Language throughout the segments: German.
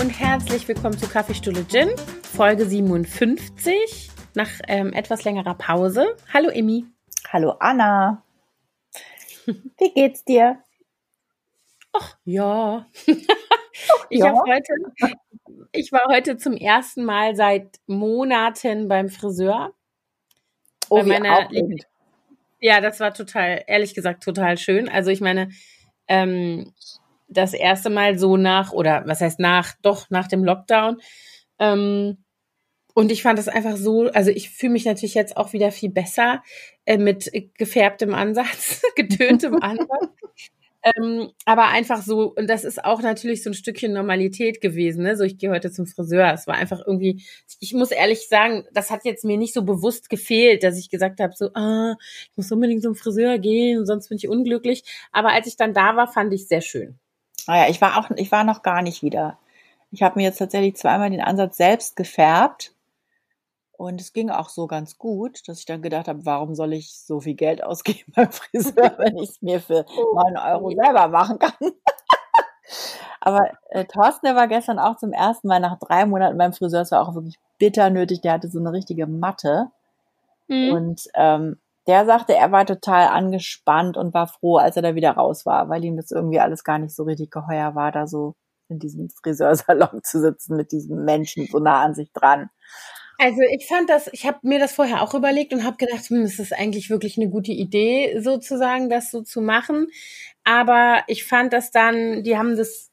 und herzlich willkommen zu Kaffeestuhle Gin, Folge 57, nach ähm, etwas längerer Pause. Hallo Emmy. Hallo Anna. Wie geht's dir? Ach ja. ich, ja. Heute, ich war heute zum ersten Mal seit Monaten beim Friseur. Oh, wie meiner, ja, das war total, ehrlich gesagt, total schön. Also ich meine, ähm, das erste Mal so nach, oder was heißt nach, doch nach dem Lockdown. Ähm, und ich fand das einfach so, also ich fühle mich natürlich jetzt auch wieder viel besser äh, mit gefärbtem Ansatz, getöntem Ansatz. Ähm, aber einfach so, und das ist auch natürlich so ein Stückchen Normalität gewesen, ne? So, ich gehe heute zum Friseur. Es war einfach irgendwie, ich muss ehrlich sagen, das hat jetzt mir nicht so bewusst gefehlt, dass ich gesagt habe, so, ah, ich muss unbedingt zum Friseur gehen, sonst bin ich unglücklich. Aber als ich dann da war, fand ich es sehr schön. Naja, ich war auch, ich war noch gar nicht wieder. Ich habe mir jetzt tatsächlich zweimal den Ansatz selbst gefärbt. Und es ging auch so ganz gut, dass ich dann gedacht habe, warum soll ich so viel Geld ausgeben beim Friseur, wenn ich es mir für neun Euro selber machen kann. Aber äh, Thorsten, der war gestern auch zum ersten Mal nach drei Monaten beim Friseur. Es war auch wirklich bitter nötig. Der hatte so eine richtige Matte. Mhm. Und ähm, der sagte, er war total angespannt und war froh, als er da wieder raus war, weil ihm das irgendwie alles gar nicht so richtig geheuer war, da so in diesem Friseursalon zu sitzen mit diesem Menschen so nah an sich dran. Also ich fand das, ich habe mir das vorher auch überlegt und habe gedacht, hm, es ist eigentlich wirklich eine gute Idee, sozusagen das so zu machen. Aber ich fand das dann, die haben das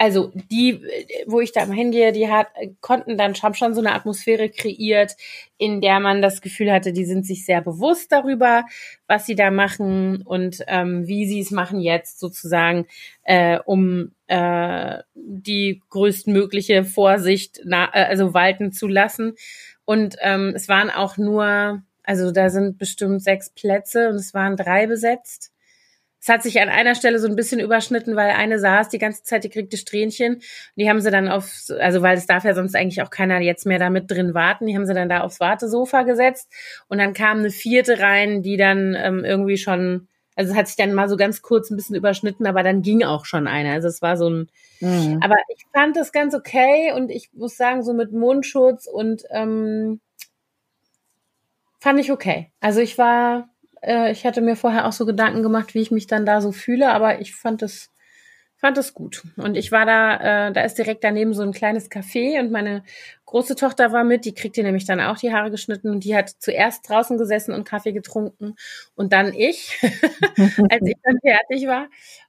also die, wo ich da mal hingehe, die hat, konnten dann haben schon so eine Atmosphäre kreiert, in der man das Gefühl hatte, die sind sich sehr bewusst darüber, was sie da machen und ähm, wie sie es machen jetzt sozusagen, äh, um äh, die größtmögliche Vorsicht na, äh, also walten zu lassen. Und ähm, es waren auch nur, also da sind bestimmt sechs Plätze und es waren drei besetzt. Es hat sich an einer Stelle so ein bisschen überschnitten, weil eine saß die ganze Zeit, die kriegte Strähnchen. Die haben sie dann auf, also weil es darf ja sonst eigentlich auch keiner jetzt mehr da mit drin warten, die haben sie dann da aufs Wartesofa gesetzt. Und dann kam eine vierte rein, die dann ähm, irgendwie schon, also es hat sich dann mal so ganz kurz ein bisschen überschnitten, aber dann ging auch schon eine. Also es war so ein, mhm. aber ich fand das ganz okay und ich muss sagen, so mit Mundschutz und ähm, fand ich okay. Also ich war, äh, ich hatte mir vorher auch so Gedanken gemacht, wie ich mich dann da so fühle, aber ich fand es fand es gut. Und ich war da, äh, da ist direkt daneben so ein kleines Café und meine große Tochter war mit, die kriegte nämlich dann auch die Haare geschnitten und die hat zuerst draußen gesessen und Kaffee getrunken und dann ich, als ich dann fertig war.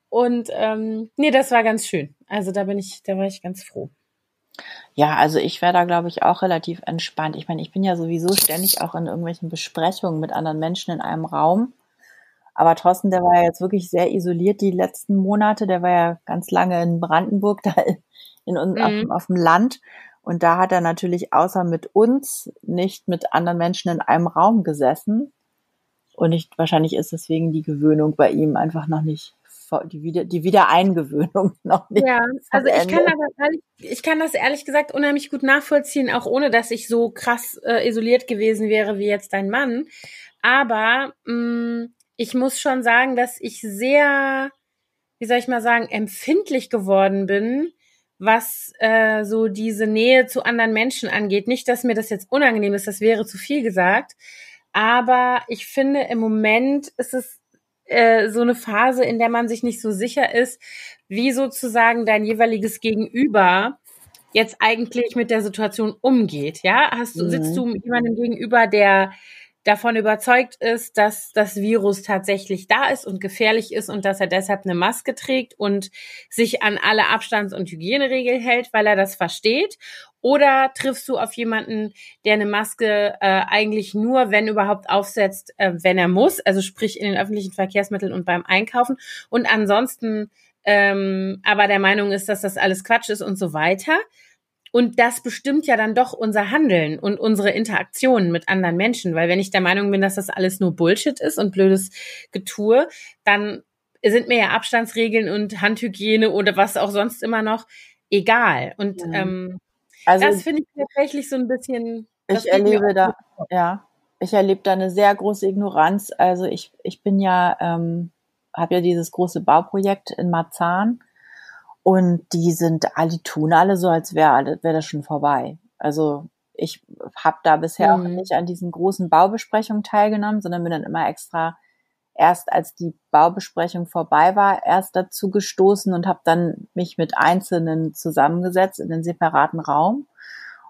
Und ähm, nee, das war ganz schön. Also da bin ich, da war ich ganz froh. Ja, also ich wäre da, glaube ich, auch relativ entspannt. Ich meine, ich bin ja sowieso ständig auch in irgendwelchen Besprechungen mit anderen Menschen in einem Raum. Aber Thorsten, der war ja jetzt wirklich sehr isoliert die letzten Monate. Der war ja ganz lange in Brandenburg, da in, in mhm. auf, auf dem Land. Und da hat er natürlich außer mit uns nicht mit anderen Menschen in einem Raum gesessen. Und ich, wahrscheinlich ist deswegen die Gewöhnung bei ihm einfach noch nicht die, Wieder, die Wiedereingewöhnung noch nicht. Ja, also ich kann, aber ehrlich, ich kann das ehrlich gesagt unheimlich gut nachvollziehen, auch ohne dass ich so krass äh, isoliert gewesen wäre wie jetzt dein Mann. Aber mh, mm, ich muss schon sagen, dass ich sehr, wie soll ich mal sagen, empfindlich geworden bin, was äh, so diese Nähe zu anderen Menschen angeht. Nicht, dass mir das jetzt unangenehm ist, das wäre zu viel gesagt. Aber ich finde, im Moment ist es äh, so eine Phase, in der man sich nicht so sicher ist, wie sozusagen dein jeweiliges Gegenüber jetzt eigentlich mit der Situation umgeht. Ja, hast du, mhm. sitzt du mit jemandem gegenüber, der davon überzeugt ist, dass das Virus tatsächlich da ist und gefährlich ist und dass er deshalb eine Maske trägt und sich an alle Abstands- und Hygieneregeln hält, weil er das versteht? Oder triffst du auf jemanden, der eine Maske äh, eigentlich nur, wenn überhaupt, aufsetzt, äh, wenn er muss, also sprich in den öffentlichen Verkehrsmitteln und beim Einkaufen und ansonsten ähm, aber der Meinung ist, dass das alles Quatsch ist und so weiter? Und das bestimmt ja dann doch unser Handeln und unsere Interaktionen mit anderen Menschen. Weil wenn ich der Meinung bin, dass das alles nur Bullshit ist und blödes Getue, dann sind mir ja Abstandsregeln und Handhygiene oder was auch sonst immer noch egal. Und ja. ähm, also, das finde ich tatsächlich so ein bisschen. Ich erlebe da, ja, ich erlebe da eine sehr große Ignoranz. Also ich, ich bin ja, ähm, habe ja dieses große Bauprojekt in Marzahn Und die sind, die tun alle so, als wäre wär das schon vorbei. Also ich habe da bisher mhm. auch nicht an diesen großen Baubesprechungen teilgenommen, sondern bin dann immer extra erst als die Baubesprechung vorbei war, erst dazu gestoßen und habe dann mich mit Einzelnen zusammengesetzt in den separaten Raum.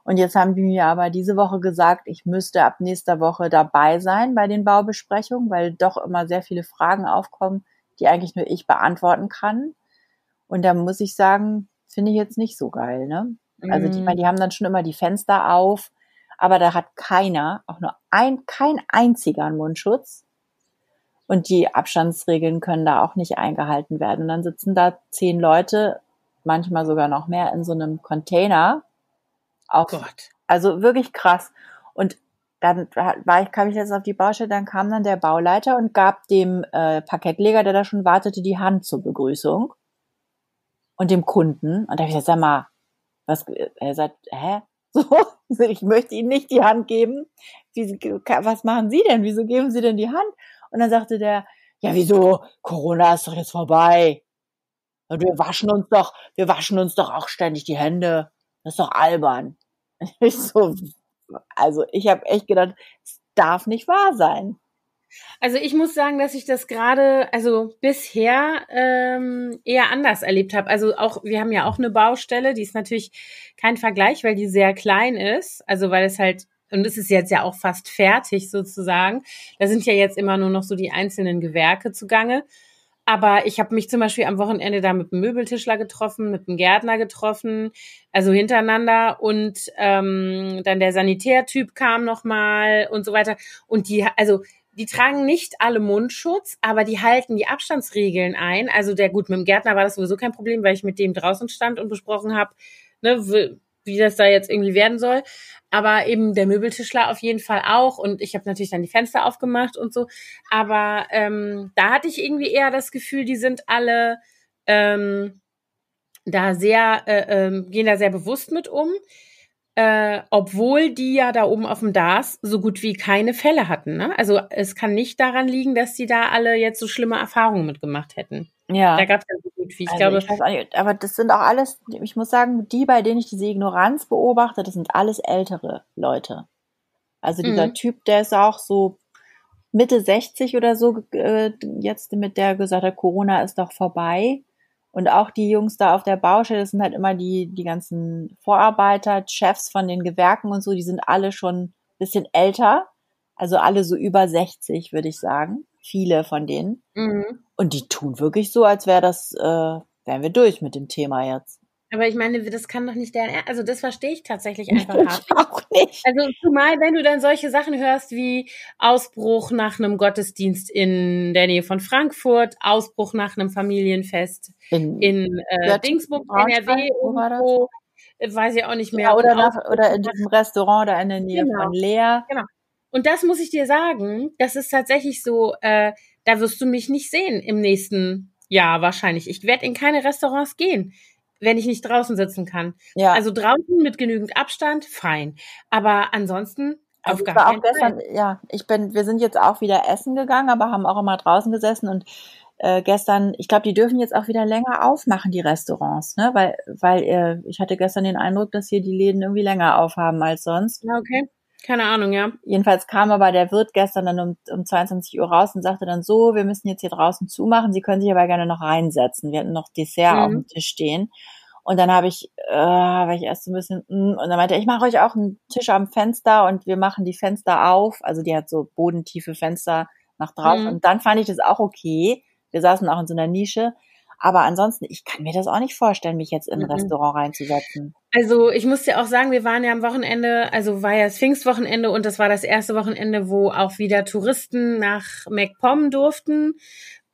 Und jetzt haben die mir aber diese Woche gesagt, ich müsste ab nächster Woche dabei sein bei den Baubesprechungen, weil doch immer sehr viele Fragen aufkommen, die eigentlich nur ich beantworten kann. Und da muss ich sagen, finde ich jetzt nicht so geil, ne? Also die, die haben dann schon immer die Fenster auf, aber da hat keiner, auch nur ein, kein einziger einen Mundschutz. Und die Abstandsregeln können da auch nicht eingehalten werden. Und dann sitzen da zehn Leute, manchmal sogar noch mehr, in so einem Container. Auch, Gott. Also wirklich krass. Und dann war ich, kam ich jetzt auf die Baustelle, dann kam dann der Bauleiter und gab dem äh, Parkettleger, der da schon wartete, die Hand zur Begrüßung. Und dem Kunden. Und da habe ich gesagt, sag mal, was, er sagt, hä? So, ich möchte Ihnen nicht die Hand geben. Wie, was machen Sie denn? Wieso geben Sie denn die Hand? Und dann sagte der, ja, wieso? Corona ist doch jetzt vorbei. Und wir waschen uns doch, wir waschen uns doch auch ständig die Hände. Das ist doch albern. Ich so, also ich habe echt gedacht, es darf nicht wahr sein. Also ich muss sagen, dass ich das gerade, also bisher ähm, eher anders erlebt habe. Also auch, wir haben ja auch eine Baustelle, die ist natürlich kein Vergleich, weil die sehr klein ist. Also weil es halt, und es ist jetzt ja auch fast fertig sozusagen. Da sind ja jetzt immer nur noch so die einzelnen Gewerke zugange. Aber ich habe mich zum Beispiel am Wochenende da mit einem Möbeltischler getroffen, mit einem Gärtner getroffen, also hintereinander. Und ähm, dann der Sanitärtyp kam nochmal und so weiter. Und die, also die tragen nicht alle Mundschutz, aber die halten die Abstandsregeln ein. Also der gut, mit dem Gärtner war das sowieso kein Problem, weil ich mit dem draußen stand und besprochen habe, ne, wie das da jetzt irgendwie werden soll. Aber eben der Möbeltischler auf jeden Fall auch. Und ich habe natürlich dann die Fenster aufgemacht und so. Aber ähm, da hatte ich irgendwie eher das Gefühl, die sind alle ähm, da sehr, äh, äh, gehen da sehr bewusst mit um äh, obwohl die ja da oben auf dem DAS so gut wie keine Fälle hatten. Ne? Also es kann nicht daran liegen, dass die da alle jetzt so schlimme Erfahrungen mitgemacht hätten. Ja. Da gab es ja so gut wie. Ich also glaube, ich nicht, aber das sind auch alles, ich muss sagen, die, bei denen ich diese Ignoranz beobachte, das sind alles ältere Leute. Also dieser mhm. Typ, der ist auch so Mitte 60 oder so, äh, jetzt mit der gesagt hat, Corona ist doch vorbei. Und auch die Jungs da auf der Baustelle, das sind halt immer die, die ganzen Vorarbeiter, Chefs von den Gewerken und so, die sind alle schon ein bisschen älter. Also alle so über 60, würde ich sagen. Viele von denen. Mhm. Und die tun wirklich so, als wäre das, äh, wären wir durch mit dem Thema jetzt. Aber ich meine, das kann doch nicht der, also das verstehe ich tatsächlich einfach hart. auch nicht. Also zumal, wenn du dann solche Sachen hörst wie Ausbruch nach einem Gottesdienst in der Nähe von Frankfurt, Ausbruch nach einem Familienfest in, in äh, Dingsburg, NRW irgendwo, weiß ich auch nicht mehr. Ja, oder, nach, oder in diesem Restaurant da in der Nähe genau, von Lea. Genau. Und das muss ich dir sagen, das ist tatsächlich so, äh, da wirst du mich nicht sehen im nächsten Jahr wahrscheinlich. Ich werde in keine Restaurants gehen wenn ich nicht draußen sitzen kann. Ja. Also draußen mit genügend Abstand, fein. Aber ansonsten also gar keinen gestern, Fall. Ja, ich bin, wir sind jetzt auch wieder essen gegangen, aber haben auch immer draußen gesessen und äh, gestern, ich glaube, die dürfen jetzt auch wieder länger aufmachen, die Restaurants, ne? Weil, weil äh, ich hatte gestern den Eindruck, dass hier die Läden irgendwie länger aufhaben als sonst. Ja, okay. Keine Ahnung, ja. Jedenfalls kam aber der Wirt gestern dann um, um 22 Uhr raus und sagte dann so, wir müssen jetzt hier draußen zumachen, Sie können sich aber gerne noch reinsetzen. Wir hatten noch Dessert mhm. auf dem Tisch stehen. Und dann habe ich, äh, war ich erst so ein bisschen, mm, und dann meinte er, ich mache euch auch einen Tisch am Fenster und wir machen die Fenster auf. Also die hat so bodentiefe Fenster nach drauf. Mhm. Und dann fand ich das auch okay. Wir saßen auch in so einer Nische. Aber ansonsten, ich kann mir das auch nicht vorstellen, mich jetzt in ein mhm. Restaurant reinzusetzen. Also ich muss dir auch sagen, wir waren ja am Wochenende, also war ja das Pfingstwochenende und das war das erste Wochenende, wo auch wieder Touristen nach MacPom durften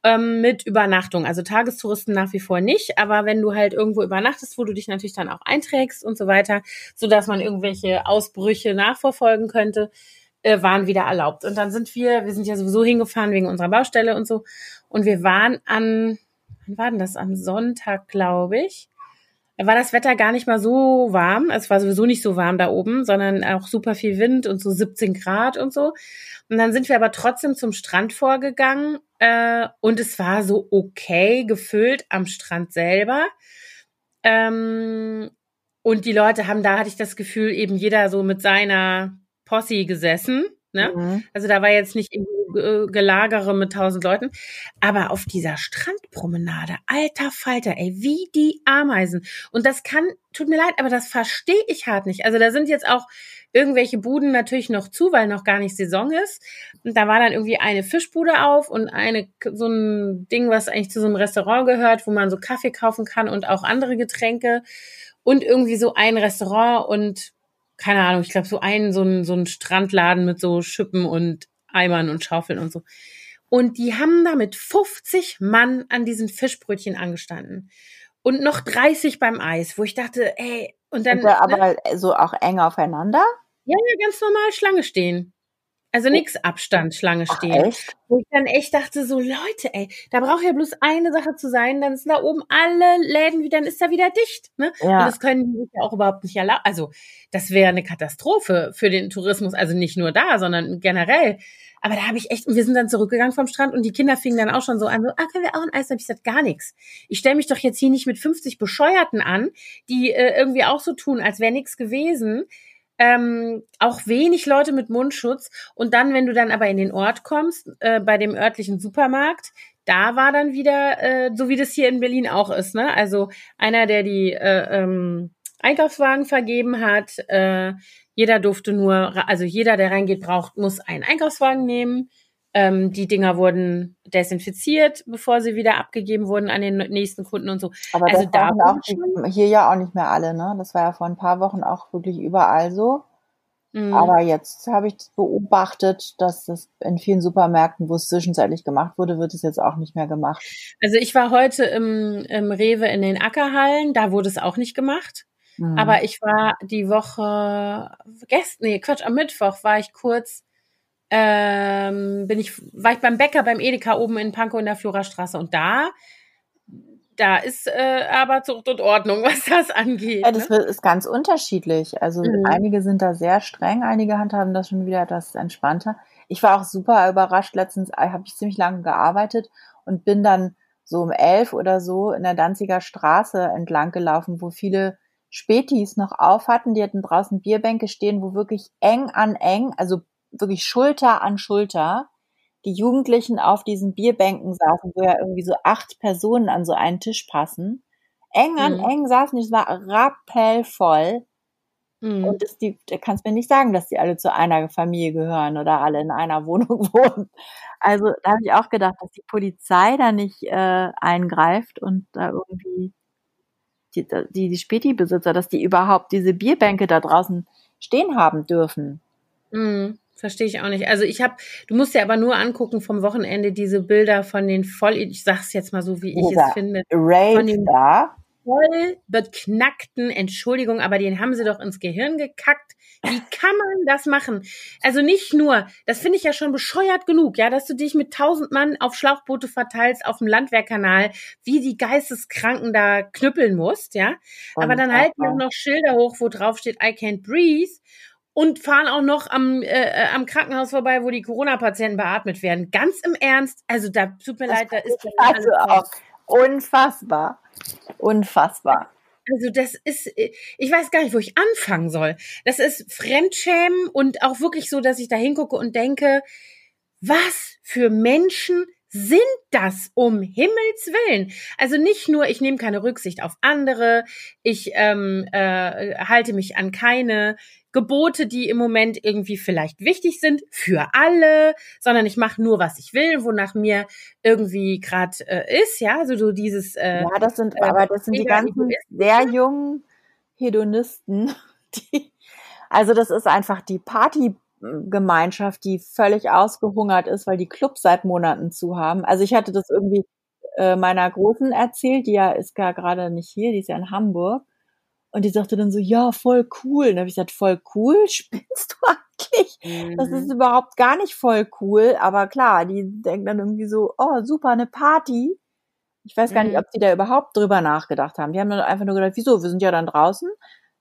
ähm, mit Übernachtung. Also Tagestouristen nach wie vor nicht, aber wenn du halt irgendwo übernachtest, wo du dich natürlich dann auch einträgst und so weiter, so dass man irgendwelche Ausbrüche nachverfolgen könnte, äh, waren wieder erlaubt. Und dann sind wir, wir sind ja sowieso hingefahren wegen unserer Baustelle und so, und wir waren an, wann war denn das? Am Sonntag, glaube ich. Da war das Wetter gar nicht mal so warm. Es war sowieso nicht so warm da oben, sondern auch super viel Wind und so 17 Grad und so. Und dann sind wir aber trotzdem zum Strand vorgegangen äh, und es war so okay gefüllt am Strand selber. Ähm, und die Leute haben, da hatte ich das Gefühl, eben jeder so mit seiner Posse gesessen. Ne? Mhm. Also da war jetzt nicht Gelagere mit tausend Leuten. Aber auf dieser Strandpromenade, alter Falter, ey, wie die Ameisen. Und das kann, tut mir leid, aber das verstehe ich halt nicht. Also da sind jetzt auch irgendwelche Buden natürlich noch zu, weil noch gar nicht Saison ist. Und da war dann irgendwie eine Fischbude auf und eine, so ein Ding, was eigentlich zu so einem Restaurant gehört, wo man so Kaffee kaufen kann und auch andere Getränke. Und irgendwie so ein Restaurant und keine Ahnung, ich glaube, so ein, so ein, so ein Strandladen mit so Schippen und Eimern und Schaufeln und so. Und die haben da mit 50 Mann an diesen Fischbrötchen angestanden. Und noch 30 beim Eis, wo ich dachte, ey, und dann. Da, aber ne? so auch eng aufeinander? Ja, ja, ganz normal Schlange stehen. Also nix Abstand, Schlange stehen. Ach? Wo ich dann echt dachte, so Leute, ey, da braucht ja bloß eine Sache zu sein, dann sind da oben alle Läden wieder, dann ist da wieder dicht. Ne? Ja. Und das können die sich ja auch überhaupt nicht erlauben. Also das wäre eine Katastrophe für den Tourismus, also nicht nur da, sondern generell. Aber da habe ich echt, und wir sind dann zurückgegangen vom Strand und die Kinder fingen dann auch schon so an, so, ah, können wir auch ein Eis? Da habe ich gesagt, gar nichts. Ich stelle mich doch jetzt hier nicht mit 50 Bescheuerten an, die äh, irgendwie auch so tun, als wäre nichts gewesen ähm, auch wenig Leute mit Mundschutz. Und dann, wenn du dann aber in den Ort kommst, äh, bei dem örtlichen Supermarkt, da war dann wieder, äh, so wie das hier in Berlin auch ist, ne? Also einer, der die äh, ähm, Einkaufswagen vergeben hat, äh, jeder durfte nur, also jeder, der reingeht, braucht, muss einen Einkaufswagen nehmen. Ähm, die Dinger wurden desinfiziert, bevor sie wieder abgegeben wurden an den nächsten Kunden und so. Aber also da auch die, hier ja auch nicht mehr alle, ne? Das war ja vor ein paar Wochen auch wirklich überall so. Mhm. Aber jetzt habe ich beobachtet, dass das in vielen Supermärkten, wo es zwischenzeitlich gemacht wurde, wird es jetzt auch nicht mehr gemacht. Also ich war heute im, im Rewe in den Ackerhallen, da wurde es auch nicht gemacht. Mhm. Aber ich war die Woche, gestern, nee, Quatsch, am Mittwoch war ich kurz ähm, bin ich, war ich beim Bäcker beim Edeka oben in Pankow in der Florastraße und da da ist äh, aber Zucht und Ordnung, was das angeht. Ja, das ne? ist ganz unterschiedlich. Also mhm. einige sind da sehr streng, einige handhaben das schon wieder etwas entspannter. Ich war auch super überrascht. Letztens äh, habe ich ziemlich lange gearbeitet und bin dann so um elf oder so in der Danziger Straße entlang gelaufen, wo viele Spätis noch auf hatten. Die hatten draußen Bierbänke stehen, wo wirklich eng an eng, also wirklich Schulter an Schulter die Jugendlichen auf diesen Bierbänken saßen, wo ja irgendwie so acht Personen an so einen Tisch passen. Eng an mhm. eng saßen, es war rappellvoll. Mhm. Und das, die, da kannst mir nicht sagen, dass die alle zu einer Familie gehören oder alle in einer Wohnung wohnen. Also da habe ich auch gedacht, dass die Polizei da nicht äh, eingreift und da irgendwie die, die, die Späti-Besitzer, dass die überhaupt diese Bierbänke da draußen stehen haben dürfen. Mhm. Verstehe ich auch nicht. Also ich habe, du musst dir aber nur angucken vom Wochenende diese Bilder von den voll, ich sag's jetzt mal so, wie ich es finde, von den voll beknackten, Entschuldigung, aber den haben sie doch ins Gehirn gekackt. Wie kann man das machen? Also nicht nur, das finde ich ja schon bescheuert genug, ja, dass du dich mit tausend Mann auf Schlauchboote verteilst auf dem Landwehrkanal, wie die Geisteskranken da knüppeln musst, ja. Aber dann halten auch noch Schilder hoch, wo drauf steht, I can't breathe und fahren auch noch am, äh, äh, am Krankenhaus vorbei, wo die Corona-Patienten beatmet werden. Ganz im Ernst, also da tut mir das leid, da ist also auch unfassbar, unfassbar. Also das ist, ich weiß gar nicht, wo ich anfangen soll. Das ist Fremdschämen und auch wirklich so, dass ich da hingucke und denke, was für Menschen sind das um Himmels Willen? Also nicht nur, ich nehme keine Rücksicht auf andere, ich ähm, äh, halte mich an keine Gebote, die im Moment irgendwie vielleicht wichtig sind für alle, sondern ich mache nur, was ich will, wonach mir irgendwie gerade äh, ist, ja, also so dieses. Äh, ja, das sind, äh, aber das sind die ganzen sehr jungen Hedonisten, die, also das ist einfach die Partygemeinschaft, die völlig ausgehungert ist, weil die Clubs seit Monaten zu haben. Also ich hatte das irgendwie äh, meiner Großen erzählt, die ja ist ja gerade nicht hier, die ist ja in Hamburg. Und die sagte dann so, ja, voll cool. Und dann habe ich gesagt, voll cool? Spinnst du eigentlich? Mhm. Das ist überhaupt gar nicht voll cool. Aber klar, die denken dann irgendwie so, oh, super, eine Party. Ich weiß gar mhm. nicht, ob die da überhaupt drüber nachgedacht haben. Die haben dann einfach nur gedacht, wieso, wir sind ja dann draußen.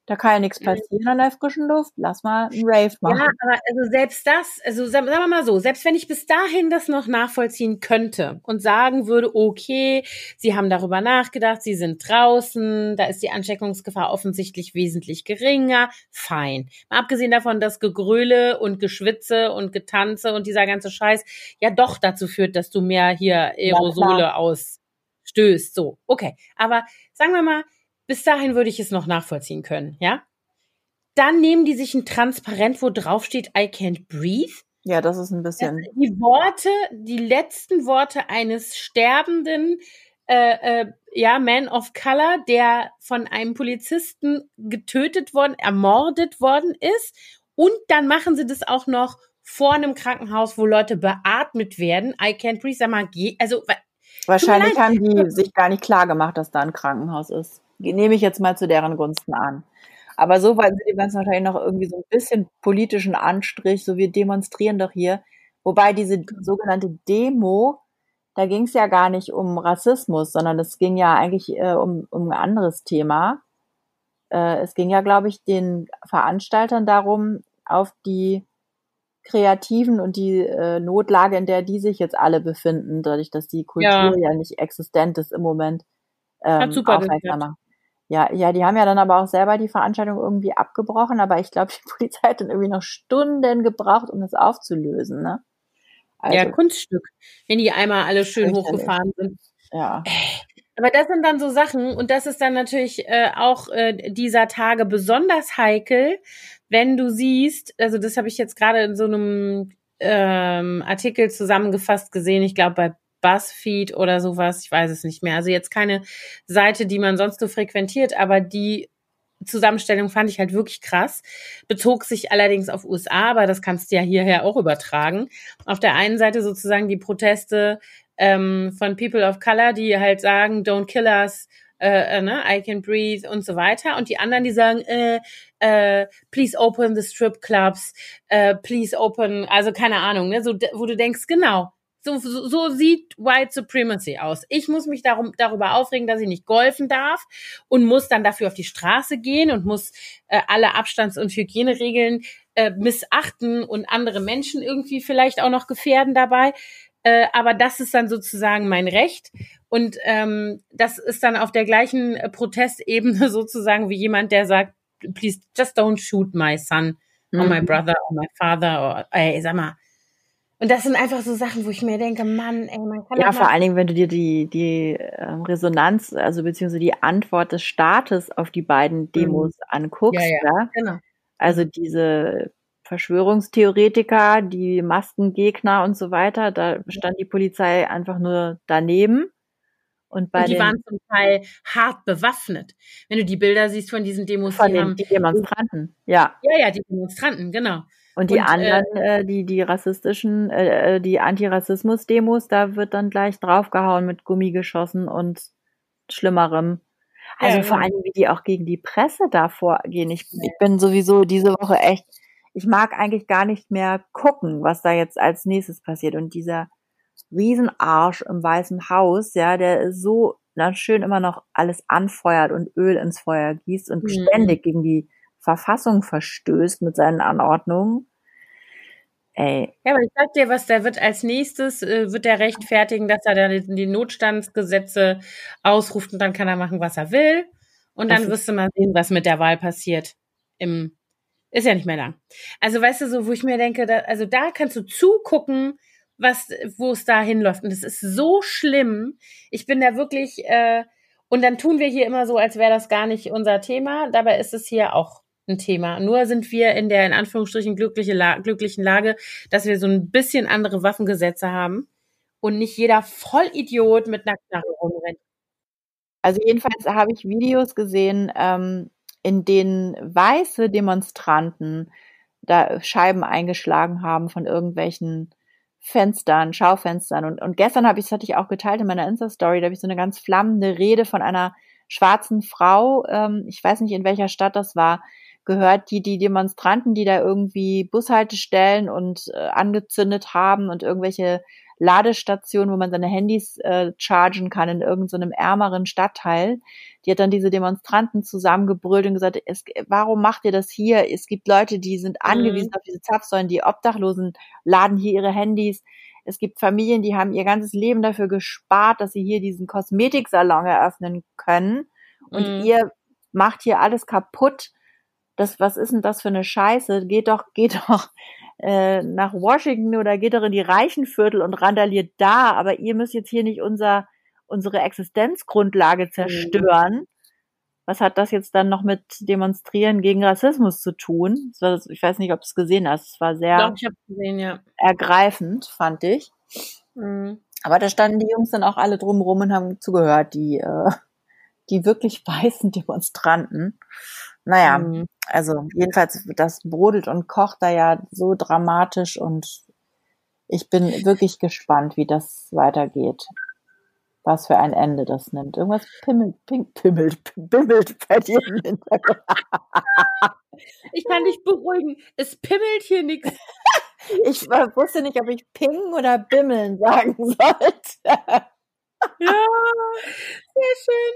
Da kann ja nichts passieren an der frischen Luft. Lass mal einen Rave machen. Ja, aber also selbst das, also sagen wir mal so, selbst wenn ich bis dahin das noch nachvollziehen könnte und sagen würde, okay, Sie haben darüber nachgedacht, Sie sind draußen, da ist die Ansteckungsgefahr offensichtlich wesentlich geringer, fein. Mal abgesehen davon, dass Gegröle und Geschwitze und Getanze und dieser ganze Scheiß ja doch dazu führt, dass du mehr hier Aerosole ja, ausstößt. So, okay. Aber sagen wir mal, bis dahin würde ich es noch nachvollziehen können, ja? Dann nehmen die sich ein Transparent, wo drauf steht, I can't breathe. Ja, das ist ein bisschen. die Worte, die letzten Worte eines sterbenden, äh, äh, ja, Man of Color, der von einem Polizisten getötet worden, ermordet worden ist. Und dann machen sie das auch noch vor einem Krankenhaus, wo Leute beatmet werden. I can't breathe. Sag mal, also. Wahrscheinlich haben die sich gar nicht klar gemacht, dass da ein Krankenhaus ist nehme ich jetzt mal zu deren Gunsten an. Aber so weit sind die ganz wahrscheinlich noch irgendwie so ein bisschen politischen Anstrich, so wir demonstrieren doch hier. Wobei diese sogenannte Demo, da ging es ja gar nicht um Rassismus, sondern es ging ja eigentlich äh, um, um ein anderes Thema. Äh, es ging ja, glaube ich, den Veranstaltern darum, auf die Kreativen und die äh, Notlage, in der die sich jetzt alle befinden, dadurch, dass die Kultur ja, ja nicht existent ist im Moment, ähm, Hat super aufmerksam ja, ja, die haben ja dann aber auch selber die Veranstaltung irgendwie abgebrochen, aber ich glaube, die Polizei hat dann irgendwie noch Stunden gebraucht, um das aufzulösen, ne? Also, ja, Kunststück, wenn die einmal alle schön hochgefahren sind. Ja. Aber das sind dann so Sachen, und das ist dann natürlich äh, auch äh, dieser Tage besonders heikel, wenn du siehst, also das habe ich jetzt gerade in so einem ähm, Artikel zusammengefasst gesehen, ich glaube bei BuzzFeed oder sowas, ich weiß es nicht mehr. Also jetzt keine Seite, die man sonst so frequentiert, aber die Zusammenstellung fand ich halt wirklich krass. Bezog sich allerdings auf USA, aber das kannst du ja hierher auch übertragen. Auf der einen Seite sozusagen die Proteste ähm, von People of Color, die halt sagen, don't kill us, äh, äh, ne, I can breathe und so weiter. Und die anderen, die sagen, äh, äh, please open the strip clubs, äh, please open, also keine Ahnung, ne, so, wo du denkst, genau, so, so, so sieht White Supremacy aus. Ich muss mich darum, darüber aufregen, dass ich nicht golfen darf und muss dann dafür auf die Straße gehen und muss äh, alle Abstands- und Hygieneregeln äh, missachten und andere Menschen irgendwie vielleicht auch noch gefährden dabei. Äh, aber das ist dann sozusagen mein Recht. Und ähm, das ist dann auf der gleichen äh, Protestebene sozusagen wie jemand, der sagt, please just don't shoot my son or my mhm. brother or my father or ey, sag mal, und das sind einfach so Sachen, wo ich mir denke, Mann, ey, man kann Ja, vor allen Dingen, wenn du dir die, die ähm, Resonanz, also beziehungsweise die Antwort des Staates auf die beiden mhm. Demos mhm. anguckst, ja, ja, ja? Genau. Also diese Verschwörungstheoretiker, die Maskengegner und so weiter, da stand die Polizei einfach nur daneben. Und, bei und die waren zum Teil hart bewaffnet. Wenn du die Bilder siehst von diesen Demos, von die, den, haben, die Demonstranten, ja. Ja, ja, die Demonstranten, genau. Und die und, äh, anderen, äh, die, die rassistischen, äh, äh, die Antirassismus-Demos, da wird dann gleich draufgehauen mit Gummi geschossen und Schlimmerem. Also ja, vor allem, wie die auch gegen die Presse da vorgehen. Ich, ich bin sowieso diese Woche echt, ich mag eigentlich gar nicht mehr gucken, was da jetzt als nächstes passiert. Und dieser Riesenarsch im Weißen Haus, ja, der so dann schön immer noch alles anfeuert und Öl ins Feuer gießt und mhm. ständig gegen die Verfassung verstößt mit seinen Anordnungen. Ey. Ja, aber ich sag dir, was der wird als nächstes, äh, wird er rechtfertigen, dass er dann die Notstandsgesetze ausruft und dann kann er machen, was er will. Und dann wirst du mal sehen, was mit der Wahl passiert. Im, ist ja nicht mehr lang. Also weißt du, so, wo ich mir denke, da, also da kannst du zugucken, was, wo es da hinläuft. Und es ist so schlimm. Ich bin da wirklich, äh, und dann tun wir hier immer so, als wäre das gar nicht unser Thema. Dabei ist es hier auch ein Thema. Nur sind wir in der in Anführungsstrichen glückliche La glücklichen Lage, dass wir so ein bisschen andere Waffengesetze haben und nicht jeder Vollidiot mit Nacktnarre rumrennt. Also jedenfalls habe ich Videos gesehen, ähm, in denen weiße Demonstranten da Scheiben eingeschlagen haben von irgendwelchen Fenstern, Schaufenstern. Und, und gestern habe ich, das hatte ich auch geteilt in meiner Insta-Story, da habe ich so eine ganz flammende Rede von einer schwarzen Frau, ähm, ich weiß nicht in welcher Stadt das war, gehört, die die Demonstranten, die da irgendwie Bushaltestellen und äh, angezündet haben und irgendwelche Ladestation, wo man seine Handys äh, chargen kann in irgendeinem so ärmeren Stadtteil. Die hat dann diese Demonstranten zusammengebrüllt und gesagt, es, warum macht ihr das hier? Es gibt Leute, die sind mhm. angewiesen mhm. auf diese Zapfsäulen, die Obdachlosen laden hier ihre Handys. Es gibt Familien, die haben ihr ganzes Leben dafür gespart, dass sie hier diesen Kosmetiksalon eröffnen können. Und mhm. ihr macht hier alles kaputt. Das, was ist denn das für eine Scheiße? Geht doch, geht doch äh, nach Washington oder geht doch in die Reichenviertel und randaliert da. Aber ihr müsst jetzt hier nicht unser, unsere Existenzgrundlage mhm. zerstören. Mhm. Was hat das jetzt dann noch mit Demonstrieren gegen Rassismus zu tun? War, ich weiß nicht, ob du es gesehen hast. Es war sehr ich gesehen, ja. ergreifend, fand ich. Mhm. Aber da standen die Jungs dann auch alle drumrum und haben zugehört, die, äh, die wirklich weißen Demonstranten. Naja, mhm. also jedenfalls, das brodelt und kocht da ja so dramatisch und ich bin wirklich gespannt, wie das weitergeht was für ein Ende das nimmt. Irgendwas pimmelt, pink, pimmelt, bimmelt bei dir im Hintergrund. Ich kann dich beruhigen. Es pimmelt hier nichts. Ich wusste nicht, ob ich ping oder bimmeln sagen sollte. Ja, sehr schön.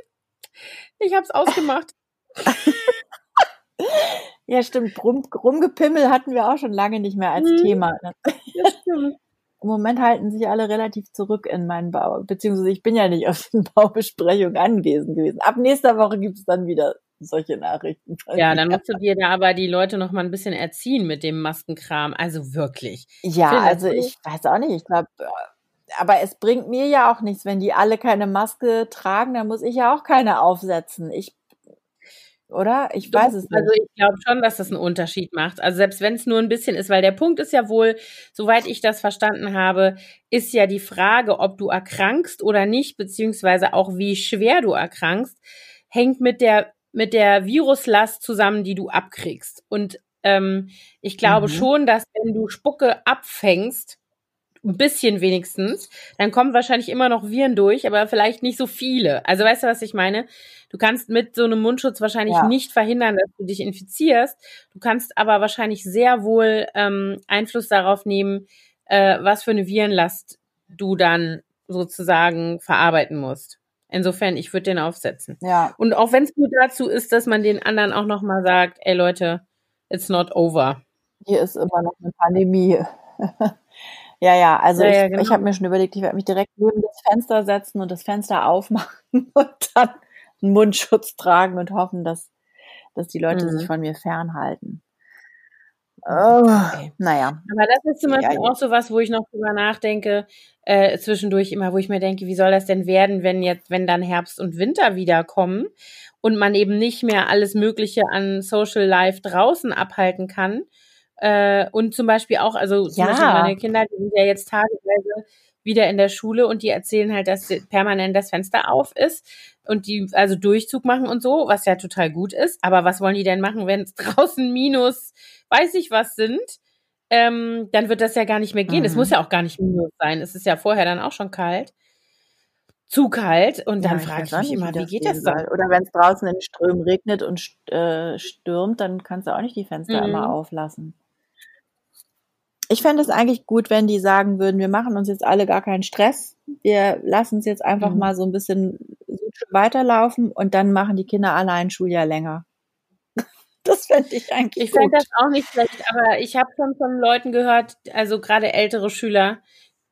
Ich hab's ausgemacht. Ja, stimmt. Rum, rumgepimmel hatten wir auch schon lange nicht mehr als hm. Thema. Ne? Im Moment halten sich alle relativ zurück in meinen Bau, beziehungsweise ich bin ja nicht auf den Baubesprechungen anwesend gewesen. Ab nächster Woche gibt es dann wieder solche Nachrichten. Ja, dann musst du dir da aber die Leute noch mal ein bisschen erziehen mit dem Maskenkram. Also wirklich. Ja, also ich weiß auch nicht. Ich glaube, aber es bringt mir ja auch nichts, wenn die alle keine Maske tragen, dann muss ich ja auch keine aufsetzen. Ich oder? Ich weiß es nicht. Also ich glaube schon, dass das einen Unterschied macht. Also selbst wenn es nur ein bisschen ist, weil der Punkt ist ja wohl, soweit ich das verstanden habe, ist ja die Frage, ob du erkrankst oder nicht, beziehungsweise auch wie schwer du erkrankst, hängt mit der mit der Viruslast zusammen, die du abkriegst. Und ähm, ich glaube mhm. schon, dass wenn du Spucke abfängst, ein bisschen wenigstens, dann kommen wahrscheinlich immer noch Viren durch, aber vielleicht nicht so viele. Also weißt du, was ich meine? Du kannst mit so einem Mundschutz wahrscheinlich ja. nicht verhindern, dass du dich infizierst. Du kannst aber wahrscheinlich sehr wohl ähm, Einfluss darauf nehmen, äh, was für eine Virenlast du dann sozusagen verarbeiten musst. Insofern, ich würde den aufsetzen. Ja. Und auch wenn es nur dazu ist, dass man den anderen auch nochmal sagt, ey Leute, it's not over. Hier ist immer noch eine Pandemie. Ja, ja, also ja, ja, ich, genau. ich habe mir schon überlegt, ich werde mich direkt neben das Fenster setzen und das Fenster aufmachen und dann einen Mundschutz tragen und hoffen, dass, dass die Leute mhm. sich von mir fernhalten. Oh, okay. Naja. Aber das ist zum Beispiel ja, auch so was, wo ich noch drüber nachdenke, äh, zwischendurch immer, wo ich mir denke, wie soll das denn werden, wenn jetzt, wenn dann Herbst und Winter wieder kommen und man eben nicht mehr alles Mögliche an Social Life draußen abhalten kann. Äh, und zum Beispiel auch, also zum ja. Beispiel meine Kinder, die sind ja jetzt tageweise wieder in der Schule und die erzählen halt, dass permanent das Fenster auf ist und die also Durchzug machen und so, was ja total gut ist. Aber was wollen die denn machen, wenn es draußen minus, weiß ich was sind? Ähm, dann wird das ja gar nicht mehr gehen. Es mhm. muss ja auch gar nicht minus sein. Es ist ja vorher dann auch schon kalt. Zu kalt. Und dann ja, frage ich mich immer, wie geht das dann? Oder wenn es draußen in Strömen regnet und äh, stürmt, dann kannst du auch nicht die Fenster mhm. immer auflassen. Ich fände es eigentlich gut, wenn die sagen würden, wir machen uns jetzt alle gar keinen Stress. Wir lassen es jetzt einfach mhm. mal so ein bisschen weiterlaufen und dann machen die Kinder alle ein Schuljahr länger. Das fände ich eigentlich Ich fände das auch nicht schlecht, aber ich habe schon von Leuten gehört, also gerade ältere Schüler,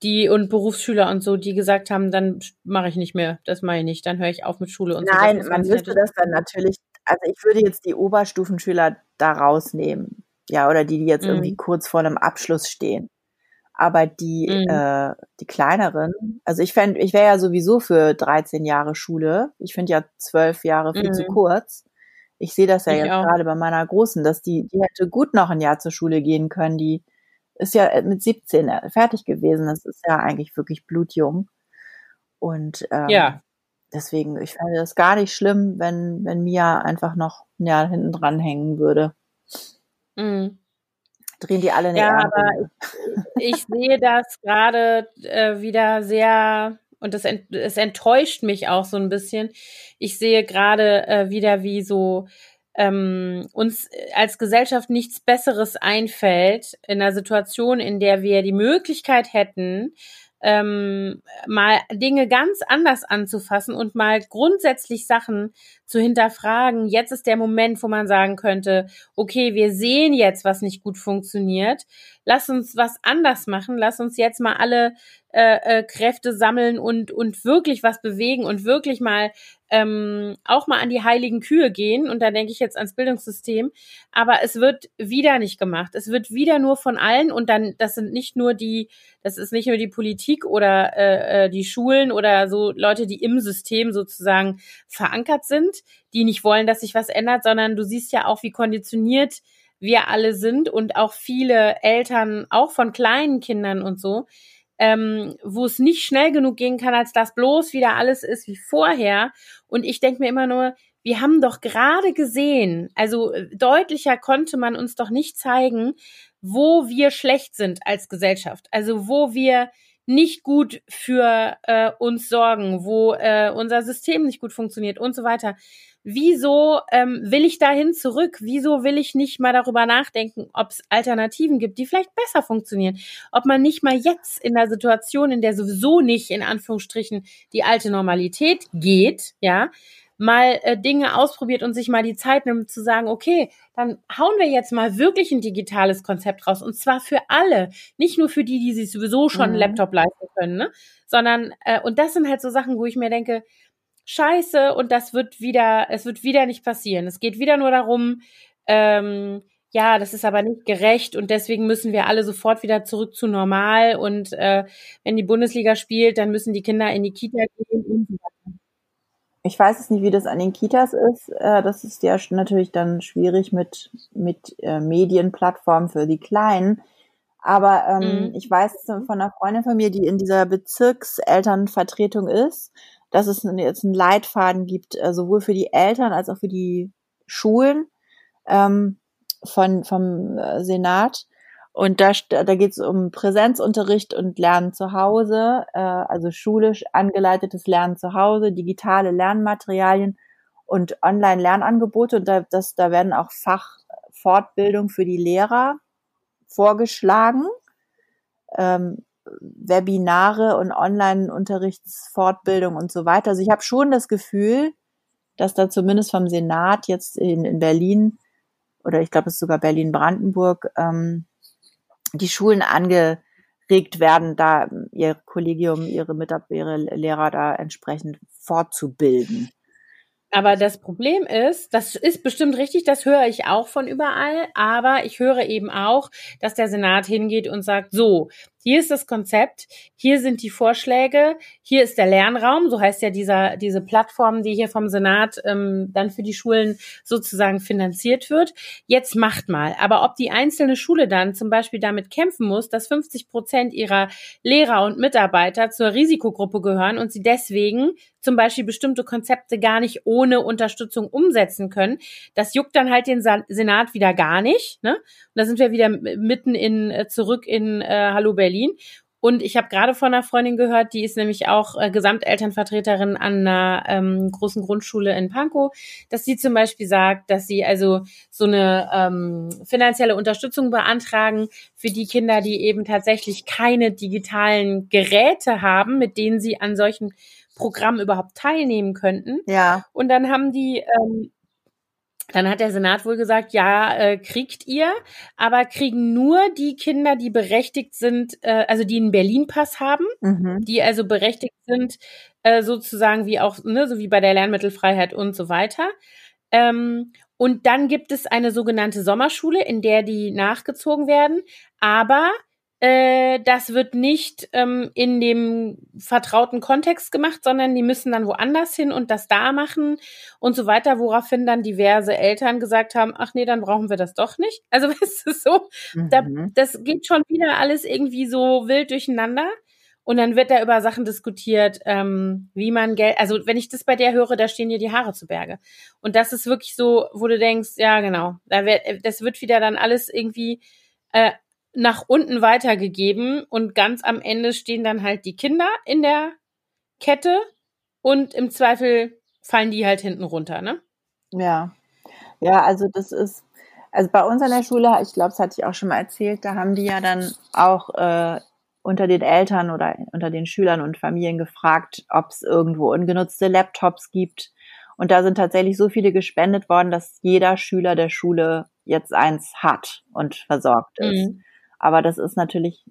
die und Berufsschüler und so, die gesagt haben, dann mache ich nicht mehr, das mache ich nicht, dann höre ich auf mit Schule und Nein, so. Nein, man müsste das dann natürlich, also ich würde jetzt die Oberstufenschüler da rausnehmen ja, oder die, die jetzt mhm. irgendwie kurz vor einem Abschluss stehen. Aber die, mhm. äh, die kleineren, also ich fände, ich wäre ja sowieso für 13 Jahre Schule. Ich finde ja zwölf Jahre viel mhm. zu kurz. Ich sehe das ja ich jetzt gerade bei meiner Großen, dass die, die hätte gut noch ein Jahr zur Schule gehen können. Die ist ja mit 17 fertig gewesen. Das ist ja eigentlich wirklich blutjung. Und ähm, ja. deswegen, ich fände das gar nicht schlimm, wenn, wenn Mia einfach noch ein Jahr hinten dran hängen würde. Mhm. Drehen die alle in Ja, aber ich, ich, sehe das gerade äh, wieder sehr und das ent, es enttäuscht mich auch so ein bisschen. Ich sehe gerade äh, wieder, wie so ähm, uns als Gesellschaft nichts Besseres einfällt in einer Situation, in der wir die Möglichkeit hätten, ähm, mal Dinge ganz anders anzufassen und mal grundsätzlich Sachen zu hinterfragen. Jetzt ist der Moment, wo man sagen könnte, okay, wir sehen jetzt, was nicht gut funktioniert. Lass uns was anders machen. Lass uns jetzt mal alle äh, äh, Kräfte sammeln und, und wirklich was bewegen und wirklich mal ähm, auch mal an die heiligen Kühe gehen. Und da denke ich jetzt ans Bildungssystem. Aber es wird wieder nicht gemacht. Es wird wieder nur von allen und dann, das sind nicht nur die, das ist nicht nur die Politik oder äh, äh, die Schulen oder so Leute, die im System sozusagen verankert sind, die nicht wollen, dass sich was ändert, sondern du siehst ja auch, wie konditioniert wir alle sind und auch viele Eltern, auch von kleinen Kindern und so, ähm, wo es nicht schnell genug gehen kann, als das bloß wieder alles ist wie vorher. Und ich denke mir immer nur, wir haben doch gerade gesehen, also äh, deutlicher konnte man uns doch nicht zeigen, wo wir schlecht sind als Gesellschaft. Also wo wir nicht gut für äh, uns sorgen, wo äh, unser System nicht gut funktioniert und so weiter wieso ähm, will ich dahin zurück? Wieso will ich nicht mal darüber nachdenken, ob es Alternativen gibt, die vielleicht besser funktionieren? Ob man nicht mal jetzt in der Situation, in der sowieso nicht in Anführungsstrichen die alte Normalität geht, ja, mal äh, Dinge ausprobiert und sich mal die Zeit nimmt zu sagen, okay, dann hauen wir jetzt mal wirklich ein digitales Konzept raus und zwar für alle, nicht nur für die, die sich sowieso schon mhm. einen Laptop leisten können, ne? sondern äh, und das sind halt so Sachen, wo ich mir denke, scheiße und das wird wieder, es wird wieder nicht passieren. Es geht wieder nur darum, ähm, ja, das ist aber nicht gerecht und deswegen müssen wir alle sofort wieder zurück zu normal und äh, wenn die Bundesliga spielt, dann müssen die Kinder in die Kita gehen und so weiter. Ich weiß es nicht, wie das an den Kitas ist. Äh, das ist ja natürlich dann schwierig mit, mit äh, Medienplattformen für die Kleinen. Aber ähm, mhm. ich weiß von einer Freundin von mir, die in dieser Bezirkselternvertretung ist, dass es jetzt einen Leitfaden gibt, äh, sowohl für die Eltern als auch für die Schulen ähm, von, vom Senat. Und da, da geht es um Präsenzunterricht und Lernen zu Hause, äh, also schulisch angeleitetes Lernen zu Hause, digitale Lernmaterialien und Online-Lernangebote. Und da, das, da werden auch Fachfortbildung für die Lehrer vorgeschlagen. Ähm, Webinare und Online-Unterrichtsfortbildung und so weiter. Also ich habe schon das Gefühl, dass da zumindest vom Senat jetzt in, in Berlin oder ich glaube es ist sogar Berlin-Brandenburg ähm, die Schulen angeregt werden, da ihr Kollegium, ihre Mitarbeiter, Lehrer da entsprechend fortzubilden. Aber das Problem ist, das ist bestimmt richtig, das höre ich auch von überall, aber ich höre eben auch, dass der Senat hingeht und sagt, so, hier ist das Konzept, hier sind die Vorschläge, hier ist der Lernraum, so heißt ja dieser, diese Plattform, die hier vom Senat ähm, dann für die Schulen sozusagen finanziert wird. Jetzt macht mal. Aber ob die einzelne Schule dann zum Beispiel damit kämpfen muss, dass 50 Prozent ihrer Lehrer und Mitarbeiter zur Risikogruppe gehören und sie deswegen zum Beispiel bestimmte Konzepte gar nicht ohne Unterstützung umsetzen können, das juckt dann halt den Senat wieder gar nicht. Ne? Und da sind wir wieder mitten in äh, zurück in äh, Hallo Berlin Berlin. Und ich habe gerade von einer Freundin gehört, die ist nämlich auch äh, Gesamtelternvertreterin an einer ähm, großen Grundschule in Pankow, dass sie zum Beispiel sagt, dass sie also so eine ähm, finanzielle Unterstützung beantragen für die Kinder, die eben tatsächlich keine digitalen Geräte haben, mit denen sie an solchen Programmen überhaupt teilnehmen könnten. Ja. Und dann haben die ähm, dann hat der Senat wohl gesagt, ja, äh, kriegt ihr, aber kriegen nur die Kinder, die berechtigt sind, äh, also die einen Berlin-Pass haben, mhm. die also berechtigt sind, äh, sozusagen wie auch, ne, so wie bei der Lernmittelfreiheit und so weiter. Ähm, und dann gibt es eine sogenannte Sommerschule, in der die nachgezogen werden, aber äh, das wird nicht ähm, in dem vertrauten Kontext gemacht, sondern die müssen dann woanders hin und das da machen und so weiter, woraufhin dann diverse Eltern gesagt haben, ach nee, dann brauchen wir das doch nicht. Also es ist so, mhm. da, das geht schon wieder alles irgendwie so wild durcheinander. Und dann wird da über Sachen diskutiert, ähm, wie man Geld, also wenn ich das bei der höre, da stehen dir die Haare zu Berge. Und das ist wirklich so, wo du denkst, ja genau, da wird, das wird wieder dann alles irgendwie äh, nach unten weitergegeben und ganz am Ende stehen dann halt die Kinder in der Kette und im Zweifel fallen die halt hinten runter, ne? Ja. Ja, also das ist, also bei uns an der Schule, ich glaube, das hatte ich auch schon mal erzählt, da haben die ja dann auch äh, unter den Eltern oder unter den Schülern und Familien gefragt, ob es irgendwo ungenutzte Laptops gibt. Und da sind tatsächlich so viele gespendet worden, dass jeder Schüler der Schule jetzt eins hat und versorgt ist. Mhm. Aber das ist natürlich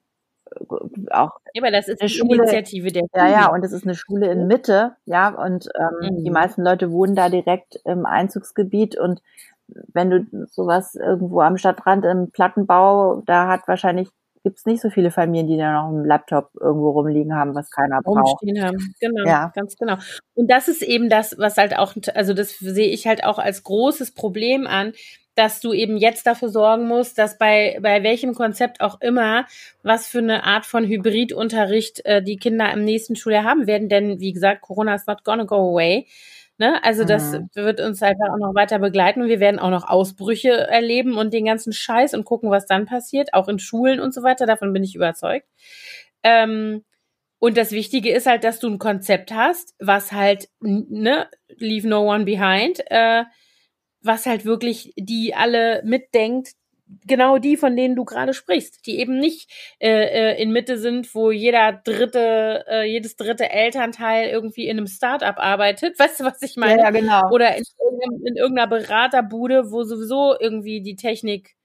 äh, auch ja, aber das ist eine Schule, Initiative der Schule. Ja, ja, und es ist eine Schule in Mitte, ja, und ähm, mhm. die meisten Leute wohnen da direkt im Einzugsgebiet und wenn du sowas irgendwo am Stadtrand im Plattenbau, da hat wahrscheinlich gibt es nicht so viele Familien, die da noch einen Laptop irgendwo rumliegen haben, was keiner braucht. Rumstehen haben, genau, ja. ganz genau. Und das ist eben das, was halt auch, also das sehe ich halt auch als großes Problem an, dass du eben jetzt dafür sorgen musst, dass bei, bei welchem Konzept auch immer, was für eine Art von Hybridunterricht äh, die Kinder im nächsten Schuljahr haben werden. Denn wie gesagt, Corona is not gonna go away. Ne? Also das mhm. wird uns einfach auch noch weiter begleiten und wir werden auch noch Ausbrüche erleben und den ganzen Scheiß und gucken, was dann passiert, auch in Schulen und so weiter. Davon bin ich überzeugt. Ähm, und das Wichtige ist halt, dass du ein Konzept hast, was halt, ne, leave no one behind, äh, was halt wirklich die alle mitdenkt, genau die, von denen du gerade sprichst, die eben nicht äh, äh, in Mitte sind, wo jeder dritte, äh, jedes dritte Elternteil irgendwie in einem Startup arbeitet. Weißt du, was ich meine? Ja, genau. Oder in, in irgendeiner Beraterbude, wo sowieso irgendwie die Technik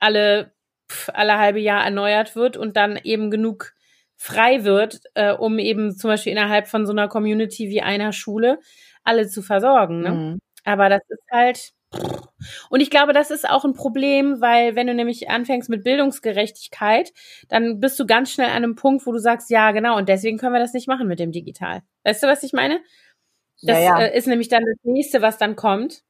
alle pf, alle halbe Jahr erneuert wird und dann eben genug frei wird, äh, um eben zum Beispiel innerhalb von so einer Community wie einer Schule alle zu versorgen. Ne? Mhm. Aber das ist halt und ich glaube, das ist auch ein Problem, weil wenn du nämlich anfängst mit Bildungsgerechtigkeit, dann bist du ganz schnell an einem Punkt, wo du sagst, ja, genau, und deswegen können wir das nicht machen mit dem Digital. Weißt du, was ich meine? Das ja, ja. Äh, ist nämlich dann das nächste, was dann kommt.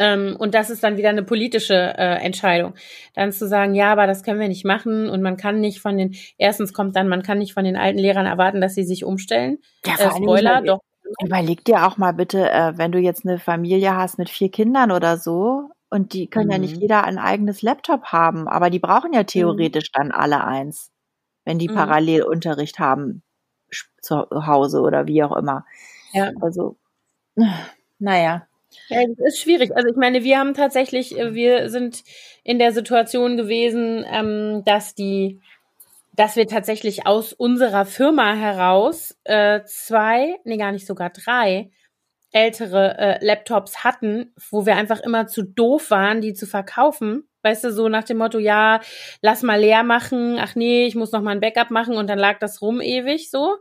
Ähm, und das ist dann wieder eine politische äh, Entscheidung. Dann zu sagen, ja, aber das können wir nicht machen und man kann nicht von den, erstens kommt dann, man kann nicht von den alten Lehrern erwarten, dass sie sich umstellen. Ja, äh, Spoiler, doch Überleg dir auch mal bitte, äh, wenn du jetzt eine Familie hast mit vier Kindern oder so, und die können mhm. ja nicht mhm. jeder ein eigenes Laptop haben, aber die brauchen ja mhm. theoretisch dann alle eins, wenn die mhm. Parallelunterricht haben zu Hause oder wie auch immer. Ja. Also, naja. Ja, das ist schwierig. Also ich meine, wir haben tatsächlich, äh, wir sind in der Situation gewesen, ähm, dass die dass wir tatsächlich aus unserer Firma heraus äh, zwei, nee, gar nicht sogar drei ältere äh, Laptops hatten, wo wir einfach immer zu doof waren, die zu verkaufen. Weißt du, so nach dem Motto, ja, lass mal leer machen, ach nee, ich muss noch mal ein Backup machen und dann lag das rum ewig so.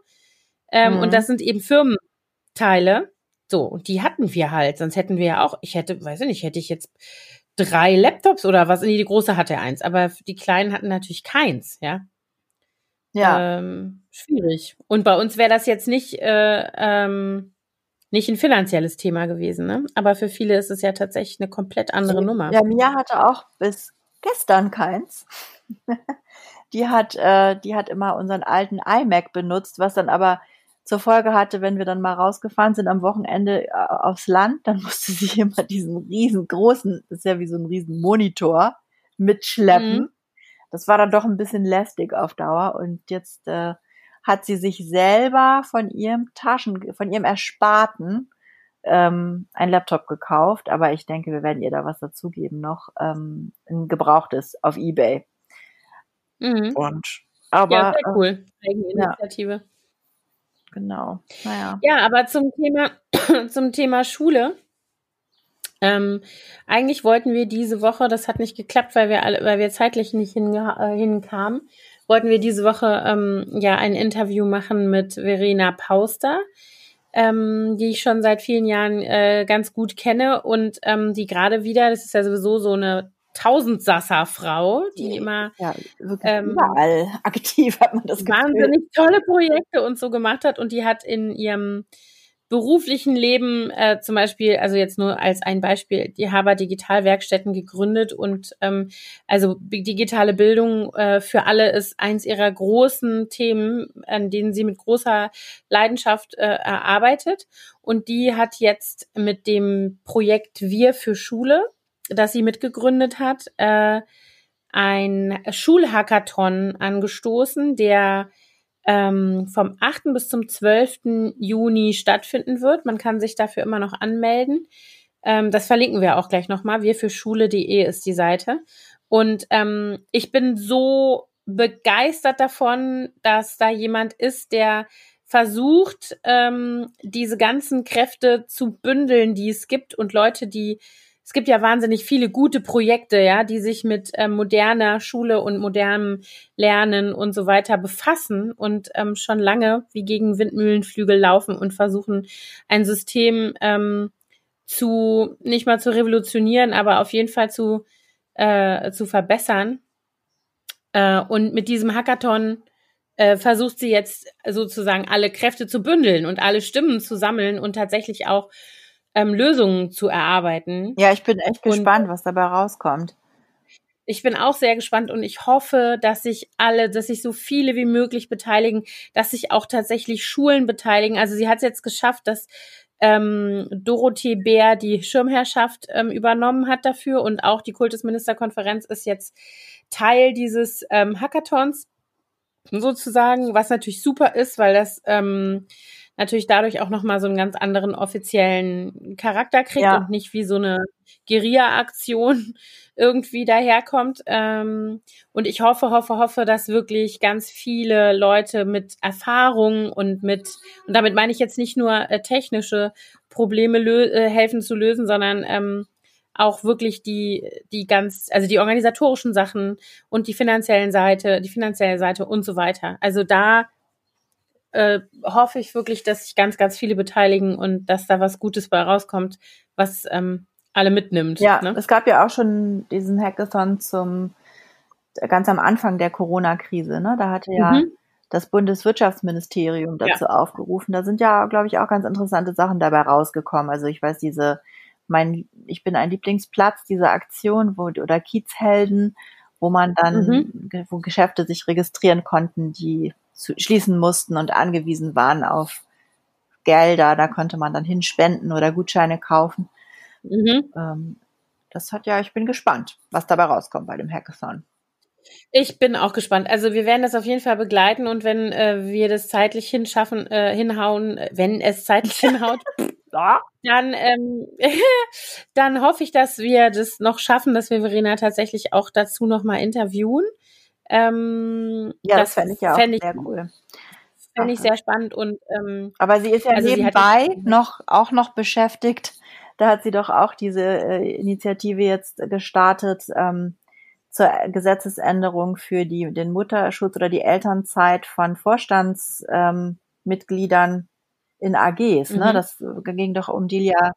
Ähm, mhm. Und das sind eben Firmenteile. So, und die hatten wir halt, sonst hätten wir ja auch, ich hätte, weiß ich nicht, hätte ich jetzt drei Laptops oder was, nee, die große hatte eins, aber die kleinen hatten natürlich keins, ja. Ja. Ähm, schwierig. Und bei uns wäre das jetzt nicht, äh, ähm, nicht ein finanzielles Thema gewesen, ne? Aber für viele ist es ja tatsächlich eine komplett andere Nummer. Ja, Mia hatte auch bis gestern keins. die hat, äh, die hat immer unseren alten iMac benutzt, was dann aber zur Folge hatte, wenn wir dann mal rausgefahren sind am Wochenende äh, aufs Land, dann musste sie immer diesen riesengroßen, das ist ja wie so ein riesen Monitor, mitschleppen. Mhm das war dann doch ein bisschen lästig auf Dauer und jetzt äh, hat sie sich selber von ihrem Taschen, von ihrem Ersparten ähm, ein Laptop gekauft, aber ich denke, wir werden ihr da was dazugeben noch, ähm, ein gebrauchtes auf Ebay. Mhm. Und aber ja, sehr cool, eigene Initiative. Ja. Genau. Naja. Ja, aber zum Thema zum Thema Schule ähm, eigentlich wollten wir diese Woche, das hat nicht geklappt, weil wir alle, weil wir zeitlich nicht äh, hinkamen, wollten wir diese Woche ähm, ja ein Interview machen mit Verena Pauster, ähm, die ich schon seit vielen Jahren äh, ganz gut kenne und ähm, die gerade wieder, das ist ja sowieso so eine Tausendsasser-Frau, die immer ja, ähm, überall aktiv hat man das Gefühl. Wahnsinnig tolle Projekte und so gemacht hat und die hat in ihrem beruflichen Leben äh, zum Beispiel, also jetzt nur als ein Beispiel, die Haber Digitalwerkstätten gegründet und ähm, also digitale Bildung äh, für alle ist eins ihrer großen Themen, an denen sie mit großer Leidenschaft äh, erarbeitet. Und die hat jetzt mit dem Projekt Wir für Schule, das sie mitgegründet hat, äh, ein Schulhackathon angestoßen, der ähm, vom 8. bis zum 12. Juni stattfinden wird. Man kann sich dafür immer noch anmelden. Ähm, das verlinken wir auch gleich nochmal. Wir für Schule.de ist die Seite. Und ähm, ich bin so begeistert davon, dass da jemand ist, der versucht, ähm, diese ganzen Kräfte zu bündeln, die es gibt und Leute, die es gibt ja wahnsinnig viele gute Projekte, ja, die sich mit ähm, moderner Schule und modernem Lernen und so weiter befassen und ähm, schon lange wie gegen Windmühlenflügel laufen und versuchen, ein System ähm, zu nicht mal zu revolutionieren, aber auf jeden Fall zu äh, zu verbessern. Äh, und mit diesem Hackathon äh, versucht sie jetzt sozusagen alle Kräfte zu bündeln und alle Stimmen zu sammeln und tatsächlich auch ähm, Lösungen zu erarbeiten. Ja, ich bin echt gespannt, und was dabei rauskommt. Ich bin auch sehr gespannt und ich hoffe, dass sich alle, dass sich so viele wie möglich beteiligen, dass sich auch tatsächlich Schulen beteiligen. Also sie hat es jetzt geschafft, dass ähm, Dorothee Bär die Schirmherrschaft ähm, übernommen hat dafür und auch die Kultusministerkonferenz ist jetzt Teil dieses ähm, Hackathons sozusagen, was natürlich super ist, weil das ähm, natürlich dadurch auch nochmal so einen ganz anderen offiziellen Charakter kriegt ja. und nicht wie so eine Guerilla-Aktion irgendwie daherkommt. Ähm, und ich hoffe, hoffe, hoffe, dass wirklich ganz viele Leute mit Erfahrung und mit, und damit meine ich jetzt nicht nur äh, technische Probleme äh, helfen zu lösen, sondern ähm, auch wirklich die, die ganz, also die organisatorischen Sachen und die finanziellen Seite, die finanzielle Seite und so weiter. Also da äh, hoffe ich wirklich, dass sich ganz, ganz viele beteiligen und dass da was Gutes bei rauskommt, was ähm, alle mitnimmt. Ja, ne? es gab ja auch schon diesen Hackathon zum ganz am Anfang der Corona-Krise. Ne? Da hatte ja mhm. das Bundeswirtschaftsministerium dazu ja. aufgerufen. Da sind ja, glaube ich, auch ganz interessante Sachen dabei rausgekommen. Also ich weiß, diese mein, ich bin ein Lieblingsplatz, diese Aktion, wo, oder Kiezhelden, wo man dann, mhm. wo Geschäfte sich registrieren konnten, die zu, schließen mussten und angewiesen waren auf Gelder. Da konnte man dann hinspenden oder Gutscheine kaufen. Mhm. Ähm, das hat ja, ich bin gespannt, was dabei rauskommt bei dem Hackathon. Ich bin auch gespannt. Also wir werden das auf jeden Fall begleiten und wenn äh, wir das zeitlich hinschaffen, äh, hinhauen, wenn es zeitlich hinhaut, dann, ähm, dann hoffe ich, dass wir das noch schaffen, dass wir Verena tatsächlich auch dazu nochmal interviewen. Ähm, ja, das, das fände ich ja auch fänd ich, sehr cool. Fände ich sehr spannend und ähm, aber sie ist ja also nebenbei noch auch noch beschäftigt. Da hat sie doch auch diese äh, Initiative jetzt gestartet ähm, zur Gesetzesänderung für die den Mutterschutz oder die Elternzeit von Vorstandsmitgliedern ähm, in AGs. Ne? Mhm. Ne? Das ging doch um Delia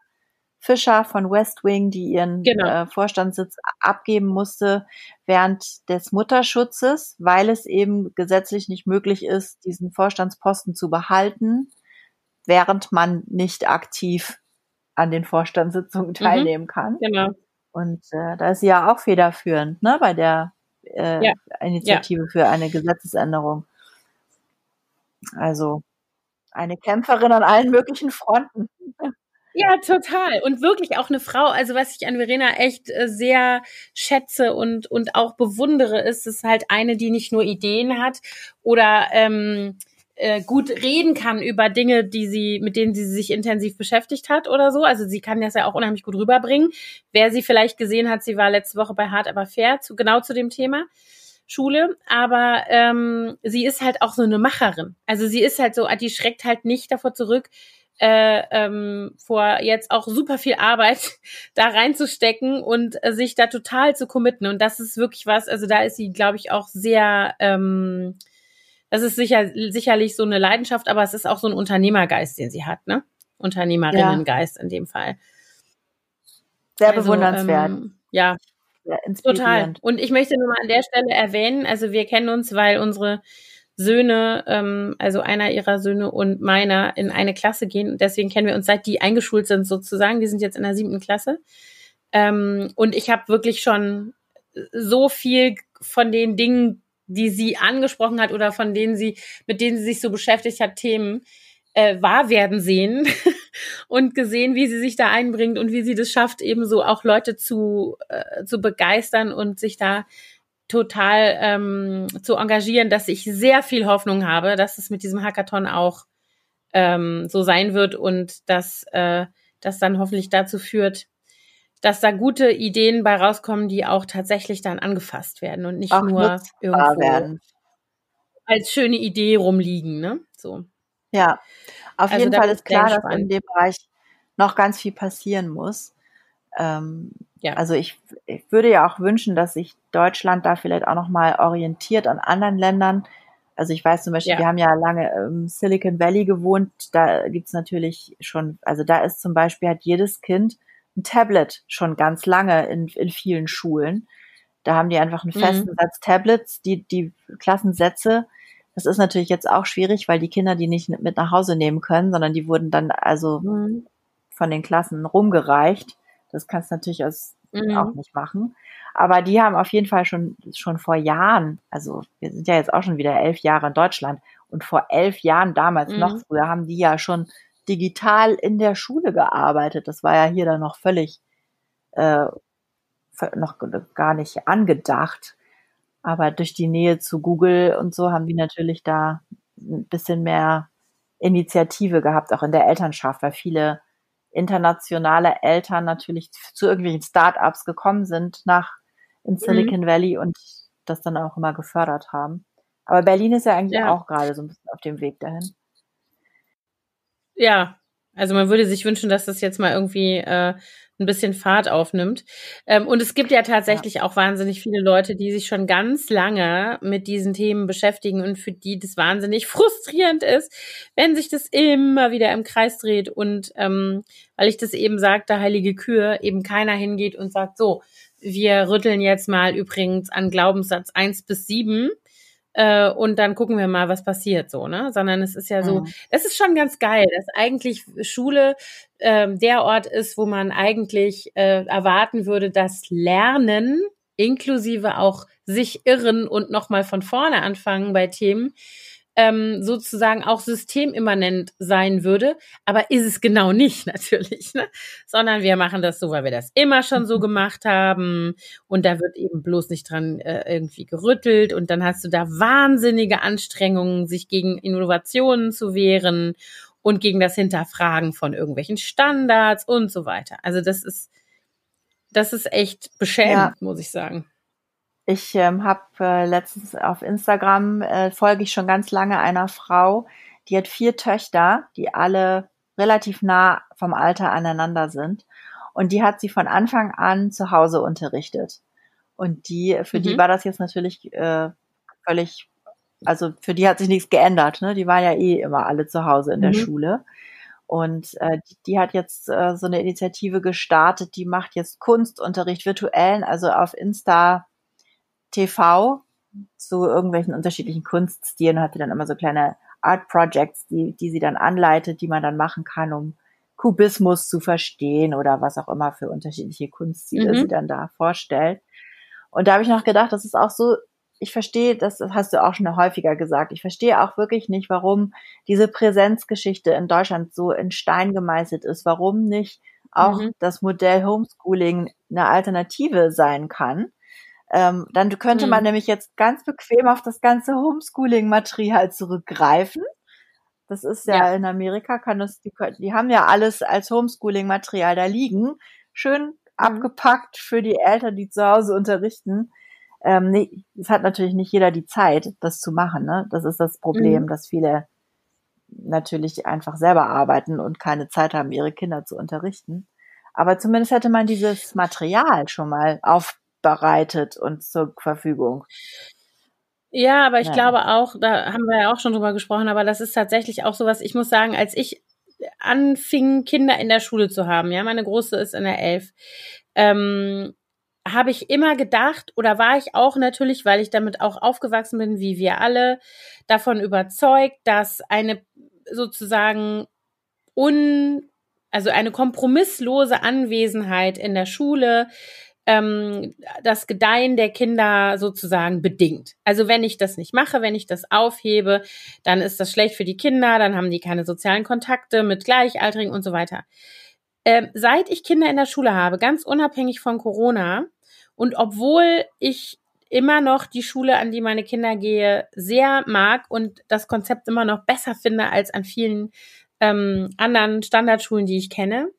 Fischer von West Wing, die ihren genau. äh, Vorstandssitz abgeben musste während des Mutterschutzes, weil es eben gesetzlich nicht möglich ist, diesen Vorstandsposten zu behalten, während man nicht aktiv an den Vorstandssitzungen mhm. teilnehmen mhm. kann. Genau. Und äh, da ist sie ja auch federführend, ne, bei der äh, ja. Initiative ja. für eine Gesetzesänderung. Also eine Kämpferin an allen möglichen Fronten. Ja, total. Und wirklich auch eine Frau, also was ich an Verena echt äh, sehr schätze und, und auch bewundere, ist, ist halt eine, die nicht nur Ideen hat oder ähm, äh, gut reden kann über Dinge, die sie, mit denen sie sich intensiv beschäftigt hat oder so. Also sie kann das ja auch unheimlich gut rüberbringen. Wer sie vielleicht gesehen hat, sie war letzte Woche bei Hart aber fair, zu, genau zu dem Thema. Schule, aber ähm, sie ist halt auch so eine Macherin. Also sie ist halt so, die schreckt halt nicht davor zurück, äh, ähm, vor jetzt auch super viel Arbeit da reinzustecken und äh, sich da total zu committen. Und das ist wirklich was, also da ist sie, glaube ich, auch sehr, ähm, das ist sicher, sicherlich so eine Leidenschaft, aber es ist auch so ein Unternehmergeist, den sie hat, ne? Unternehmerinnengeist ja. in dem Fall. Sehr also, bewundernswert. Ähm, ja, Total. Und ich möchte nur mal an der Stelle erwähnen, also wir kennen uns, weil unsere Söhne, ähm, also einer ihrer Söhne und meiner, in eine Klasse gehen. Deswegen kennen wir uns, seit die eingeschult sind sozusagen. Die sind jetzt in der siebten Klasse. Ähm, und ich habe wirklich schon so viel von den Dingen, die sie angesprochen hat oder von denen sie, mit denen sie sich so beschäftigt hat, Themen, äh, wahr werden sehen und gesehen, wie sie sich da einbringt und wie sie das schafft, eben so auch Leute zu, äh, zu begeistern und sich da total ähm, zu engagieren, dass ich sehr viel Hoffnung habe, dass es mit diesem Hackathon auch ähm, so sein wird und dass äh, das dann hoffentlich dazu führt, dass da gute Ideen bei rauskommen, die auch tatsächlich dann angefasst werden und nicht auch nur irgendwo werden. als schöne Idee rumliegen, ne? So. Ja, auf also jeden Fall ist klar, dass in dem Bereich noch ganz viel passieren muss. Ähm, ja. Also ich, ich würde ja auch wünschen, dass sich Deutschland da vielleicht auch noch mal orientiert an anderen Ländern. Also ich weiß zum Beispiel, ja. wir haben ja lange im Silicon Valley gewohnt, da gibt's natürlich schon, also da ist zum Beispiel hat jedes Kind ein Tablet schon ganz lange in, in vielen Schulen. Da haben die einfach einen mhm. festen mhm. Satz Tablets, die, die Klassensätze. Das ist natürlich jetzt auch schwierig, weil die Kinder die nicht mit nach Hause nehmen können, sondern die wurden dann also mhm. von den Klassen rumgereicht. Das kannst du natürlich als mhm. auch nicht machen. Aber die haben auf jeden Fall schon, schon vor Jahren, also wir sind ja jetzt auch schon wieder elf Jahre in Deutschland und vor elf Jahren damals noch mhm. früher haben die ja schon digital in der Schule gearbeitet. Das war ja hier dann noch völlig äh, noch gar nicht angedacht. Aber durch die Nähe zu Google und so haben die natürlich da ein bisschen mehr Initiative gehabt, auch in der Elternschaft, weil viele internationale Eltern natürlich zu irgendwelchen Start-ups gekommen sind nach in mhm. Silicon mhm. Valley und das dann auch immer gefördert haben. Aber Berlin ist ja eigentlich ja. auch gerade so ein bisschen auf dem Weg dahin. Ja, also man würde sich wünschen, dass das jetzt mal irgendwie äh, ein bisschen Fahrt aufnimmt. Ähm, und es gibt ja tatsächlich ja. auch wahnsinnig viele Leute, die sich schon ganz lange mit diesen Themen beschäftigen und für die das wahnsinnig frustrierend ist, wenn sich das immer wieder im Kreis dreht und ähm, weil ich das eben sagte, heilige Kühe, eben keiner hingeht und sagt, so, wir rütteln jetzt mal übrigens an Glaubenssatz eins bis sieben äh, und dann gucken wir mal, was passiert so, ne? Sondern es ist ja so, mhm. das ist schon ganz geil, dass eigentlich Schule ähm, der Ort ist, wo man eigentlich äh, erwarten würde, dass Lernen inklusive auch sich irren und nochmal von vorne anfangen bei Themen ähm, sozusagen auch systemimmanent sein würde. Aber ist es genau nicht natürlich, ne? sondern wir machen das so, weil wir das immer schon so mhm. gemacht haben und da wird eben bloß nicht dran äh, irgendwie gerüttelt und dann hast du da wahnsinnige Anstrengungen, sich gegen Innovationen zu wehren und gegen das Hinterfragen von irgendwelchen Standards und so weiter. Also das ist das ist echt beschämend, ja. muss ich sagen. Ich ähm, habe äh, letztens auf Instagram äh, folge ich schon ganz lange einer Frau, die hat vier Töchter, die alle relativ nah vom Alter aneinander sind. Und die hat sie von Anfang an zu Hause unterrichtet. Und die, für mhm. die war das jetzt natürlich äh, völlig, also für die hat sich nichts geändert. Ne? Die waren ja eh immer alle zu Hause in der mhm. Schule. Und äh, die, die hat jetzt äh, so eine Initiative gestartet, die macht jetzt Kunstunterricht virtuellen, also auf Insta TV zu irgendwelchen unterschiedlichen Kunststilen und hatte dann immer so kleine Art Projects, die, die sie dann anleitet, die man dann machen kann, um Kubismus zu verstehen oder was auch immer für unterschiedliche Kunststile mhm. sie dann da vorstellt. Und da habe ich noch gedacht, das ist auch so, ich verstehe, das hast du auch schon häufiger gesagt, ich verstehe auch wirklich nicht, warum diese Präsenzgeschichte in Deutschland so in Stein gemeißelt ist, warum nicht auch mhm. das Modell Homeschooling eine Alternative sein kann ähm, dann könnte man mhm. nämlich jetzt ganz bequem auf das ganze Homeschooling-Material zurückgreifen. Das ist ja, ja, in Amerika, kann das, die, die haben ja alles als Homeschooling-Material da liegen. Schön mhm. abgepackt für die Eltern, die zu Hause unterrichten. Ähm, nee, es hat natürlich nicht jeder die Zeit, das zu machen. Ne? Das ist das Problem, mhm. dass viele natürlich einfach selber arbeiten und keine Zeit haben, ihre Kinder zu unterrichten. Aber zumindest hätte man dieses Material schon mal auf bereitet und zur Verfügung. Ja, aber ich ja. glaube auch, da haben wir ja auch schon drüber gesprochen, aber das ist tatsächlich auch sowas, ich muss sagen, als ich anfing, Kinder in der Schule zu haben, ja, meine Große ist in der Elf, ähm, habe ich immer gedacht oder war ich auch natürlich, weil ich damit auch aufgewachsen bin, wie wir alle, davon überzeugt, dass eine sozusagen un, also eine kompromisslose Anwesenheit in der Schule ähm, das Gedeihen der Kinder sozusagen bedingt. Also wenn ich das nicht mache, wenn ich das aufhebe, dann ist das schlecht für die Kinder, dann haben die keine sozialen Kontakte mit Gleichaltrigen und so weiter. Ähm, seit ich Kinder in der Schule habe, ganz unabhängig von Corona und obwohl ich immer noch die Schule, an die meine Kinder gehe, sehr mag und das Konzept immer noch besser finde als an vielen ähm, anderen Standardschulen, die ich kenne,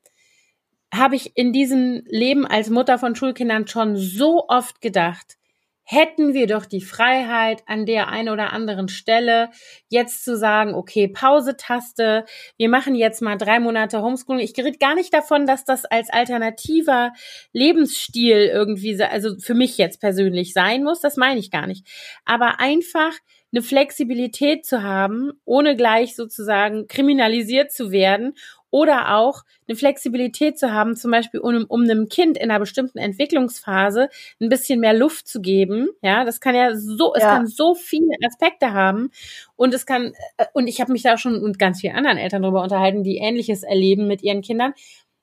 habe ich in diesem Leben als Mutter von Schulkindern schon so oft gedacht, hätten wir doch die Freiheit an der einen oder anderen Stelle jetzt zu sagen, okay, Pause-Taste, wir machen jetzt mal drei Monate Homeschooling. Ich gerät gar nicht davon, dass das als alternativer Lebensstil irgendwie, also für mich jetzt persönlich sein muss, das meine ich gar nicht. Aber einfach eine Flexibilität zu haben, ohne gleich sozusagen kriminalisiert zu werden oder auch eine Flexibilität zu haben, zum Beispiel um, um einem Kind in einer bestimmten Entwicklungsphase ein bisschen mehr Luft zu geben. Ja, das kann ja so, es ja. kann so viele Aspekte haben und es kann äh, und ich habe mich da schon mit ganz vielen anderen Eltern darüber unterhalten, die Ähnliches erleben mit ihren Kindern,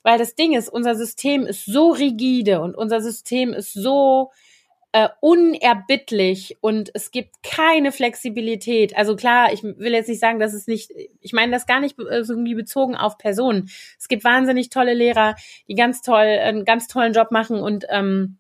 weil das Ding ist, unser System ist so rigide und unser System ist so äh, unerbittlich und es gibt keine Flexibilität. Also klar, ich will jetzt nicht sagen, dass es nicht, ich meine das gar nicht äh, irgendwie bezogen auf Personen. Es gibt wahnsinnig tolle Lehrer, die ganz toll, einen ganz tollen Job machen und ähm,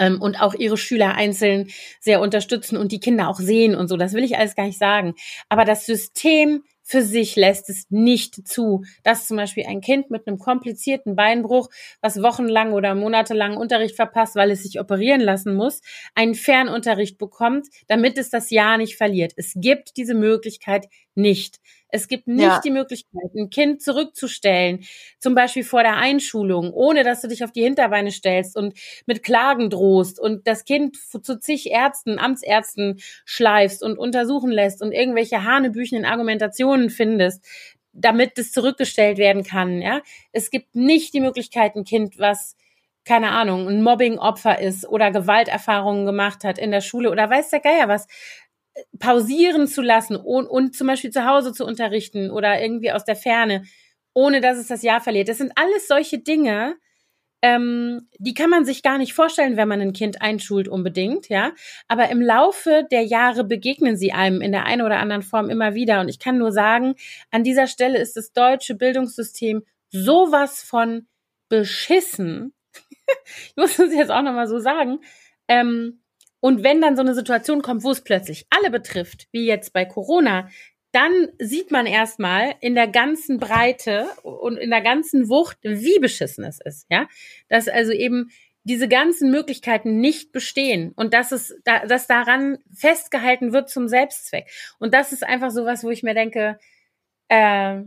ähm, und auch ihre Schüler einzeln sehr unterstützen und die Kinder auch sehen und so. Das will ich alles gar nicht sagen. Aber das System für sich lässt es nicht zu, dass zum Beispiel ein Kind mit einem komplizierten Beinbruch, was wochenlang oder monatelang Unterricht verpasst, weil es sich operieren lassen muss, einen Fernunterricht bekommt, damit es das Jahr nicht verliert. Es gibt diese Möglichkeit nicht. Es gibt nicht ja. die Möglichkeit, ein Kind zurückzustellen, zum Beispiel vor der Einschulung, ohne dass du dich auf die Hinterbeine stellst und mit Klagen drohst und das Kind zu zig Ärzten, Amtsärzten schleifst und untersuchen lässt und irgendwelche hanebüchenden Argumentationen findest, damit es zurückgestellt werden kann. Ja, es gibt nicht die Möglichkeit, ein Kind, was keine Ahnung, ein Mobbing-Opfer ist oder Gewalterfahrungen gemacht hat in der Schule oder weiß der Geier was, pausieren zu lassen und, und zum Beispiel zu Hause zu unterrichten oder irgendwie aus der Ferne, ohne dass es das Jahr verliert. Das sind alles solche Dinge, ähm, die kann man sich gar nicht vorstellen, wenn man ein Kind einschult unbedingt, ja. Aber im Laufe der Jahre begegnen sie einem in der einen oder anderen Form immer wieder. Und ich kann nur sagen, an dieser Stelle ist das deutsche Bildungssystem sowas von beschissen. ich muss es jetzt auch nochmal so sagen. Ähm, und wenn dann so eine Situation kommt, wo es plötzlich alle betrifft, wie jetzt bei Corona, dann sieht man erstmal in der ganzen Breite und in der ganzen Wucht, wie beschissen es ist, ja. Dass also eben diese ganzen Möglichkeiten nicht bestehen und dass es, dass daran festgehalten wird zum Selbstzweck. Und das ist einfach sowas, wo ich mir denke, äh,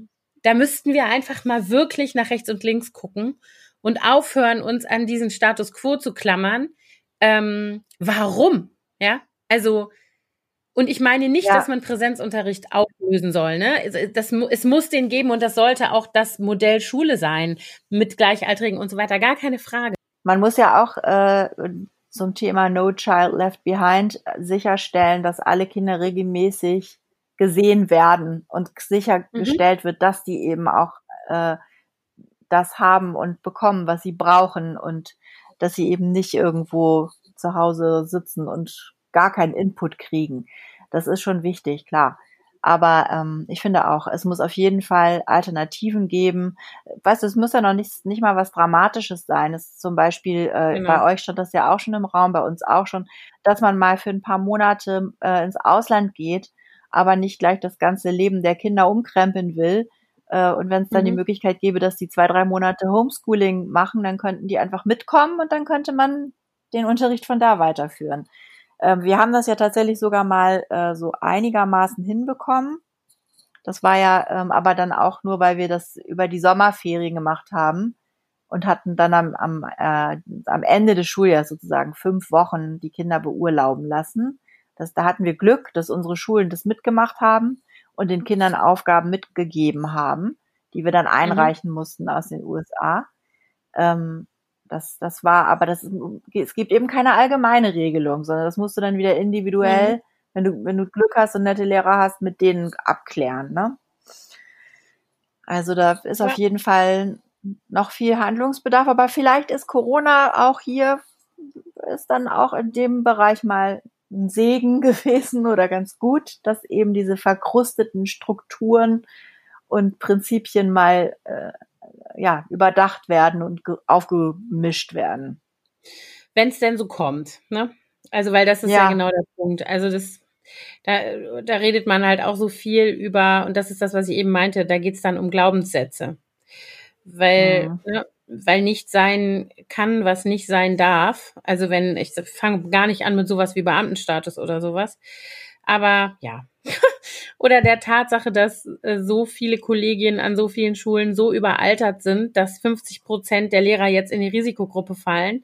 da müssten wir einfach mal wirklich nach rechts und links gucken und aufhören, uns an diesen Status quo zu klammern, ähm, warum? Ja, also und ich meine nicht, ja. dass man Präsenzunterricht auflösen soll. Ne? Das, es muss den geben und das sollte auch das Modell Schule sein mit Gleichaltrigen und so weiter. Gar keine Frage. Man muss ja auch äh, zum Thema No Child Left Behind sicherstellen, dass alle Kinder regelmäßig gesehen werden und sichergestellt mhm. wird, dass die eben auch äh, das haben und bekommen, was sie brauchen und dass sie eben nicht irgendwo zu Hause sitzen und gar keinen Input kriegen. Das ist schon wichtig, klar. Aber ähm, ich finde auch, es muss auf jeden Fall Alternativen geben. Weißt du, es muss ja noch nicht, nicht mal was Dramatisches sein. Es ist zum Beispiel, äh, genau. bei euch stand das ja auch schon im Raum, bei uns auch schon, dass man mal für ein paar Monate äh, ins Ausland geht, aber nicht gleich das ganze Leben der Kinder umkrempeln will, äh, und wenn es dann mhm. die Möglichkeit gäbe, dass die zwei, drei Monate Homeschooling machen, dann könnten die einfach mitkommen und dann könnte man den Unterricht von da weiterführen. Ähm, wir haben das ja tatsächlich sogar mal äh, so einigermaßen hinbekommen. Das war ja ähm, aber dann auch nur, weil wir das über die Sommerferien gemacht haben und hatten dann am, am, äh, am Ende des Schuljahres sozusagen fünf Wochen die Kinder beurlauben lassen. Das, da hatten wir Glück, dass unsere Schulen das mitgemacht haben und den Kindern Aufgaben mitgegeben haben, die wir dann mhm. einreichen mhm. mussten aus den USA. Ähm, das, das war, aber das, es gibt eben keine allgemeine Regelung, sondern das musst du dann wieder individuell, mhm. wenn du, wenn du Glück hast und nette Lehrer hast, mit denen abklären, ne? Also da ist ja. auf jeden Fall noch viel Handlungsbedarf, aber vielleicht ist Corona auch hier, ist dann auch in dem Bereich mal ein Segen gewesen oder ganz gut, dass eben diese verkrusteten Strukturen und Prinzipien mal äh, ja überdacht werden und aufgemischt werden. Wenn es denn so kommt, ne? Also weil das ist ja. ja genau der Punkt. Also das da, da redet man halt auch so viel über, und das ist das, was ich eben meinte, da geht es dann um Glaubenssätze. Weil, mhm. ne, weil nicht sein kann, was nicht sein darf. Also wenn, ich fange gar nicht an mit sowas wie Beamtenstatus oder sowas. Aber ja. oder der Tatsache, dass äh, so viele Kolleginnen an so vielen Schulen so überaltert sind, dass 50 Prozent der Lehrer jetzt in die Risikogruppe fallen.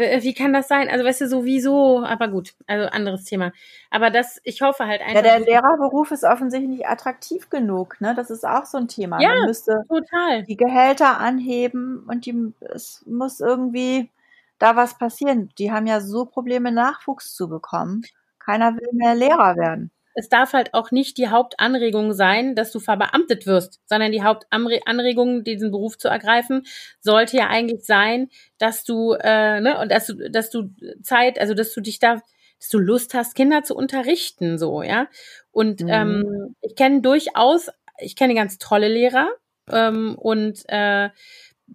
Wie kann das sein? Also weißt du, sowieso, aber gut, also anderes Thema. Aber das, ich hoffe halt einfach. Ja, der Lehrerberuf ist offensichtlich nicht attraktiv genug, ne? Das ist auch so ein Thema. Ja, Man müsste total. die Gehälter anheben und die, es muss irgendwie da was passieren. Die haben ja so Probleme, Nachwuchs zu bekommen. Keiner will mehr Lehrer werden es darf halt auch nicht die Hauptanregung sein, dass du verbeamtet wirst, sondern die Hauptanregung, diesen Beruf zu ergreifen, sollte ja eigentlich sein, dass du, äh, ne, und dass du, dass du Zeit, also dass du dich da, dass du Lust hast, Kinder zu unterrichten, so, ja. Und mhm. ähm, ich kenne durchaus, ich kenne ganz tolle Lehrer ähm, und äh,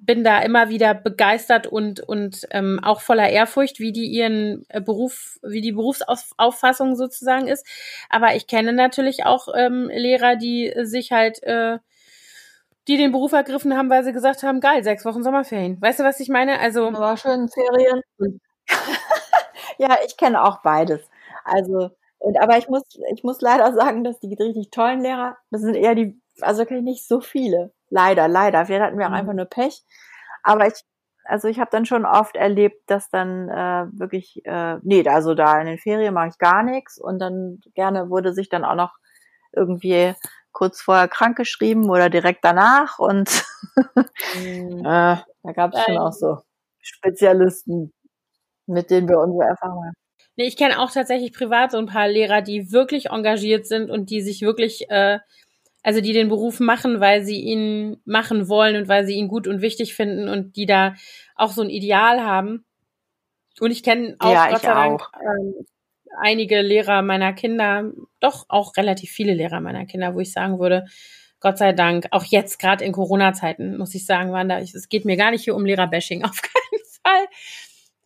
bin da immer wieder begeistert und und ähm, auch voller Ehrfurcht, wie die ihren äh, Beruf, wie die Berufsauffassung sozusagen ist. Aber ich kenne natürlich auch ähm, Lehrer, die sich halt, äh, die den Beruf ergriffen haben, weil sie gesagt haben, geil, sechs Wochen Sommerferien. Weißt du, was ich meine? Also war schön Ferien. ja, ich kenne auch beides. Also und aber ich muss ich muss leider sagen, dass die richtig tollen Lehrer, das sind eher die, also kenne ich nicht so viele. Leider, leider. Wir hatten wir auch mhm. einfach nur Pech. Aber ich, also ich habe dann schon oft erlebt, dass dann äh, wirklich, äh, nee, also da in den Ferien mache ich gar nichts und dann gerne wurde sich dann auch noch irgendwie kurz vorher krank geschrieben oder direkt danach und mhm. äh, da gab es schon auch so Spezialisten, mit denen wir unsere Erfahrungen Nee, ich kenne auch tatsächlich privat so ein paar Lehrer, die wirklich engagiert sind und die sich wirklich äh, also die den Beruf machen, weil sie ihn machen wollen und weil sie ihn gut und wichtig finden und die da auch so ein Ideal haben. Und ich kenne auch ja, Gott sei Dank ähm, einige Lehrer meiner Kinder, doch auch relativ viele Lehrer meiner Kinder, wo ich sagen würde, Gott sei Dank, auch jetzt gerade in Corona-Zeiten, muss ich sagen, waren da, es geht mir gar nicht hier um Lehrerbashing, auf keinen Fall.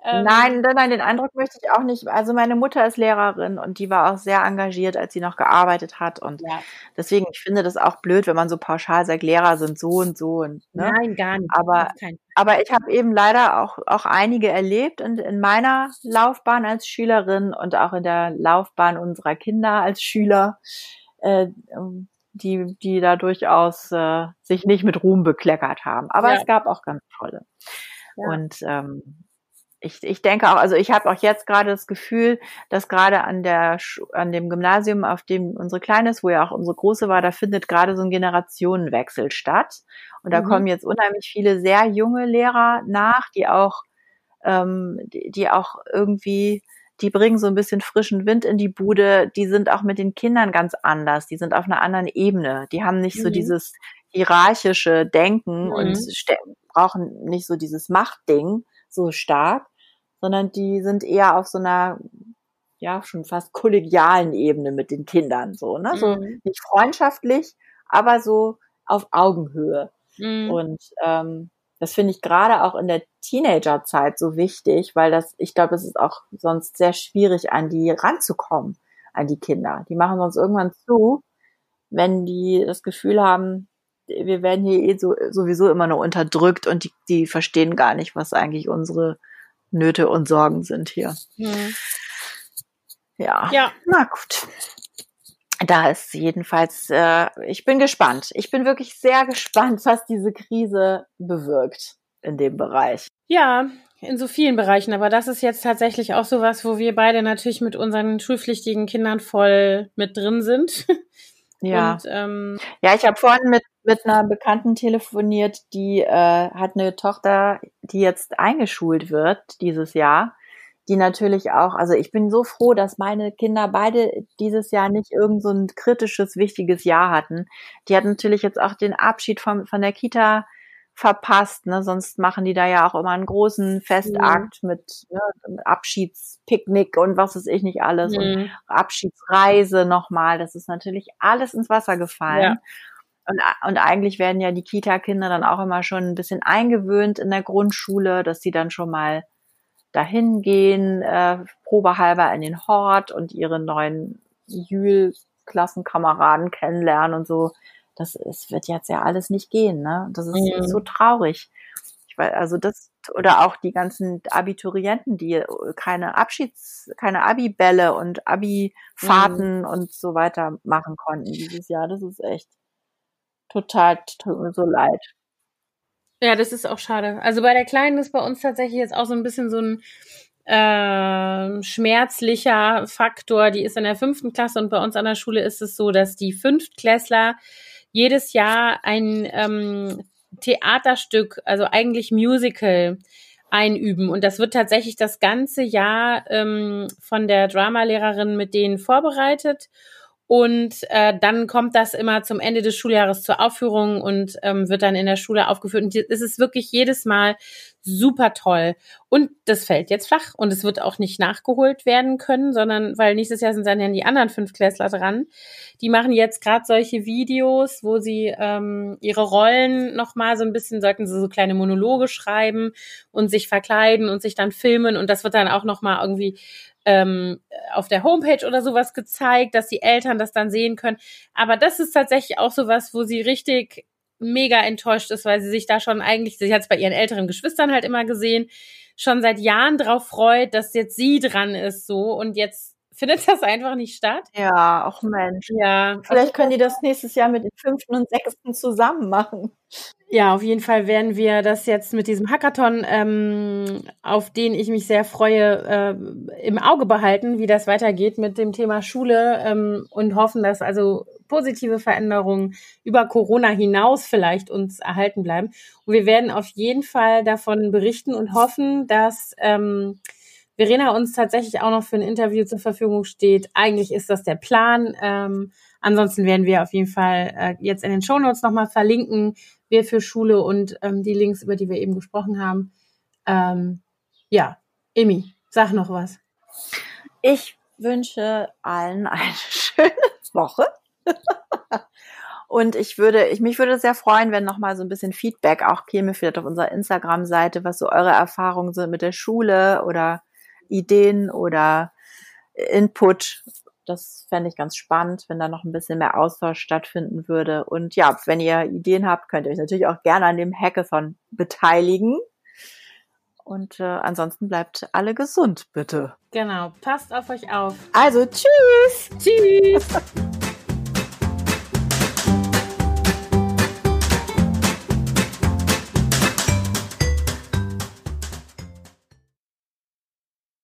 Ähm, nein, nein, den Eindruck möchte ich auch nicht. Also meine Mutter ist Lehrerin und die war auch sehr engagiert, als sie noch gearbeitet hat. Und ja. deswegen, ich finde das auch blöd, wenn man so pauschal sagt, Lehrer sind so und so. Und, ne? Nein, gar nicht. Aber, aber ich habe eben leider auch, auch einige erlebt in, in meiner Laufbahn als Schülerin und auch in der Laufbahn unserer Kinder als Schüler, äh, die, die da durchaus äh, sich nicht mit Ruhm bekleckert haben. Aber ja. es gab auch ganz tolle. Ja. Und ähm, ich, ich denke auch, also ich habe auch jetzt gerade das Gefühl, dass gerade an der an dem Gymnasium, auf dem unsere Kleine ist, wo ja auch unsere Große war, da findet gerade so ein Generationenwechsel statt. Und da mhm. kommen jetzt unheimlich viele sehr junge Lehrer nach, die auch, ähm, die, die auch irgendwie, die bringen so ein bisschen frischen Wind in die Bude. Die sind auch mit den Kindern ganz anders. Die sind auf einer anderen Ebene. Die haben nicht mhm. so dieses hierarchische Denken mhm. und brauchen nicht so dieses Machtding so stark, sondern die sind eher auf so einer ja schon fast kollegialen Ebene mit den Kindern so, ne? So mhm. nicht freundschaftlich, aber so auf Augenhöhe. Mhm. Und ähm, das finde ich gerade auch in der Teenagerzeit so wichtig, weil das, ich glaube, es ist auch sonst sehr schwierig, an die ranzukommen, an die Kinder. Die machen sonst irgendwann zu, wenn die das Gefühl haben, wir werden hier eh so, sowieso immer nur unterdrückt und die, die verstehen gar nicht, was eigentlich unsere Nöte und Sorgen sind hier. Mhm. Ja. ja. Na gut. Da ist jedenfalls, äh, ich bin gespannt. Ich bin wirklich sehr gespannt, was diese Krise bewirkt in dem Bereich. Ja, in so vielen Bereichen, aber das ist jetzt tatsächlich auch so was, wo wir beide natürlich mit unseren schulpflichtigen Kindern voll mit drin sind. Ja. Und, ähm, ja, ich habe vorhin mit, mit einer Bekannten telefoniert, die äh, hat eine Tochter, die jetzt eingeschult wird dieses Jahr. Die natürlich auch, also ich bin so froh, dass meine Kinder beide dieses Jahr nicht irgend so ein kritisches, wichtiges Jahr hatten. Die hat natürlich jetzt auch den Abschied von, von der Kita verpasst. Ne? Sonst machen die da ja auch immer einen großen Festakt mhm. mit ne, Abschiedspicknick und was weiß ich nicht alles mhm. und Abschiedsreise nochmal. Das ist natürlich alles ins Wasser gefallen. Ja. Und, und eigentlich werden ja die Kita-Kinder dann auch immer schon ein bisschen eingewöhnt in der Grundschule, dass sie dann schon mal dahin gehen, äh, probehalber in den Hort und ihre neuen Jül-Klassenkameraden kennenlernen und so das es wird jetzt ja alles nicht gehen, ne? Das ist, mhm. ist so traurig. Ich weil also das oder auch die ganzen Abiturienten, die keine Abschieds, keine Abi-Bälle und Abi-Fahrten mhm. und so weiter machen konnten dieses Jahr. Das ist echt total, so leid. Ja, das ist auch schade. Also bei der Kleinen ist bei uns tatsächlich jetzt auch so ein bisschen so ein äh, schmerzlicher Faktor. Die ist in der fünften Klasse und bei uns an der Schule ist es so, dass die Fünftklässler jedes Jahr ein ähm, Theaterstück, also eigentlich Musical, einüben. Und das wird tatsächlich das ganze Jahr ähm, von der Dramalehrerin mit denen vorbereitet. Und äh, dann kommt das immer zum Ende des Schuljahres zur Aufführung und ähm, wird dann in der Schule aufgeführt. Und es ist wirklich jedes Mal super toll. Und das fällt jetzt flach und es wird auch nicht nachgeholt werden können, sondern weil nächstes Jahr sind dann ja die anderen Fünftklässler dran. Die machen jetzt gerade solche Videos, wo sie ähm, ihre Rollen nochmal so ein bisschen, sollten sie so kleine Monologe schreiben und sich verkleiden und sich dann filmen. Und das wird dann auch nochmal irgendwie ähm, auf der Homepage oder sowas gezeigt, dass die Eltern das dann sehen können. Aber das ist tatsächlich auch sowas, wo sie richtig mega enttäuscht ist, weil sie sich da schon eigentlich, sie hat es bei ihren älteren Geschwistern halt immer gesehen, schon seit Jahren drauf freut, dass jetzt sie dran ist so und jetzt findet das einfach nicht statt. Ja, auch Mensch. Ja. Vielleicht können die das nächstes Jahr mit den fünften und sechsten zusammen machen. Ja, auf jeden Fall werden wir das jetzt mit diesem Hackathon, ähm, auf den ich mich sehr freue, äh, im Auge behalten, wie das weitergeht mit dem Thema Schule ähm, und hoffen, dass also positive Veränderungen über Corona hinaus vielleicht uns erhalten bleiben. Und wir werden auf jeden Fall davon berichten und hoffen, dass ähm, Verena uns tatsächlich auch noch für ein Interview zur Verfügung steht. Eigentlich ist das der Plan. Ähm, ansonsten werden wir auf jeden Fall äh, jetzt in den Shownotes nochmal verlinken, wir für Schule und ähm, die Links, über die wir eben gesprochen haben. Ähm, ja, Emi, sag noch was. Ich wünsche allen eine schöne Woche. Und ich würde, ich, mich würde sehr freuen, wenn nochmal so ein bisschen Feedback auch käme, vielleicht auf unserer Instagram-Seite, was so eure Erfahrungen sind mit der Schule oder Ideen oder Input. Das fände ich ganz spannend, wenn da noch ein bisschen mehr Austausch stattfinden würde. Und ja, wenn ihr Ideen habt, könnt ihr euch natürlich auch gerne an dem Hackathon beteiligen. Und äh, ansonsten bleibt alle gesund, bitte. Genau, passt auf euch auf. Also tschüss. Tschüss.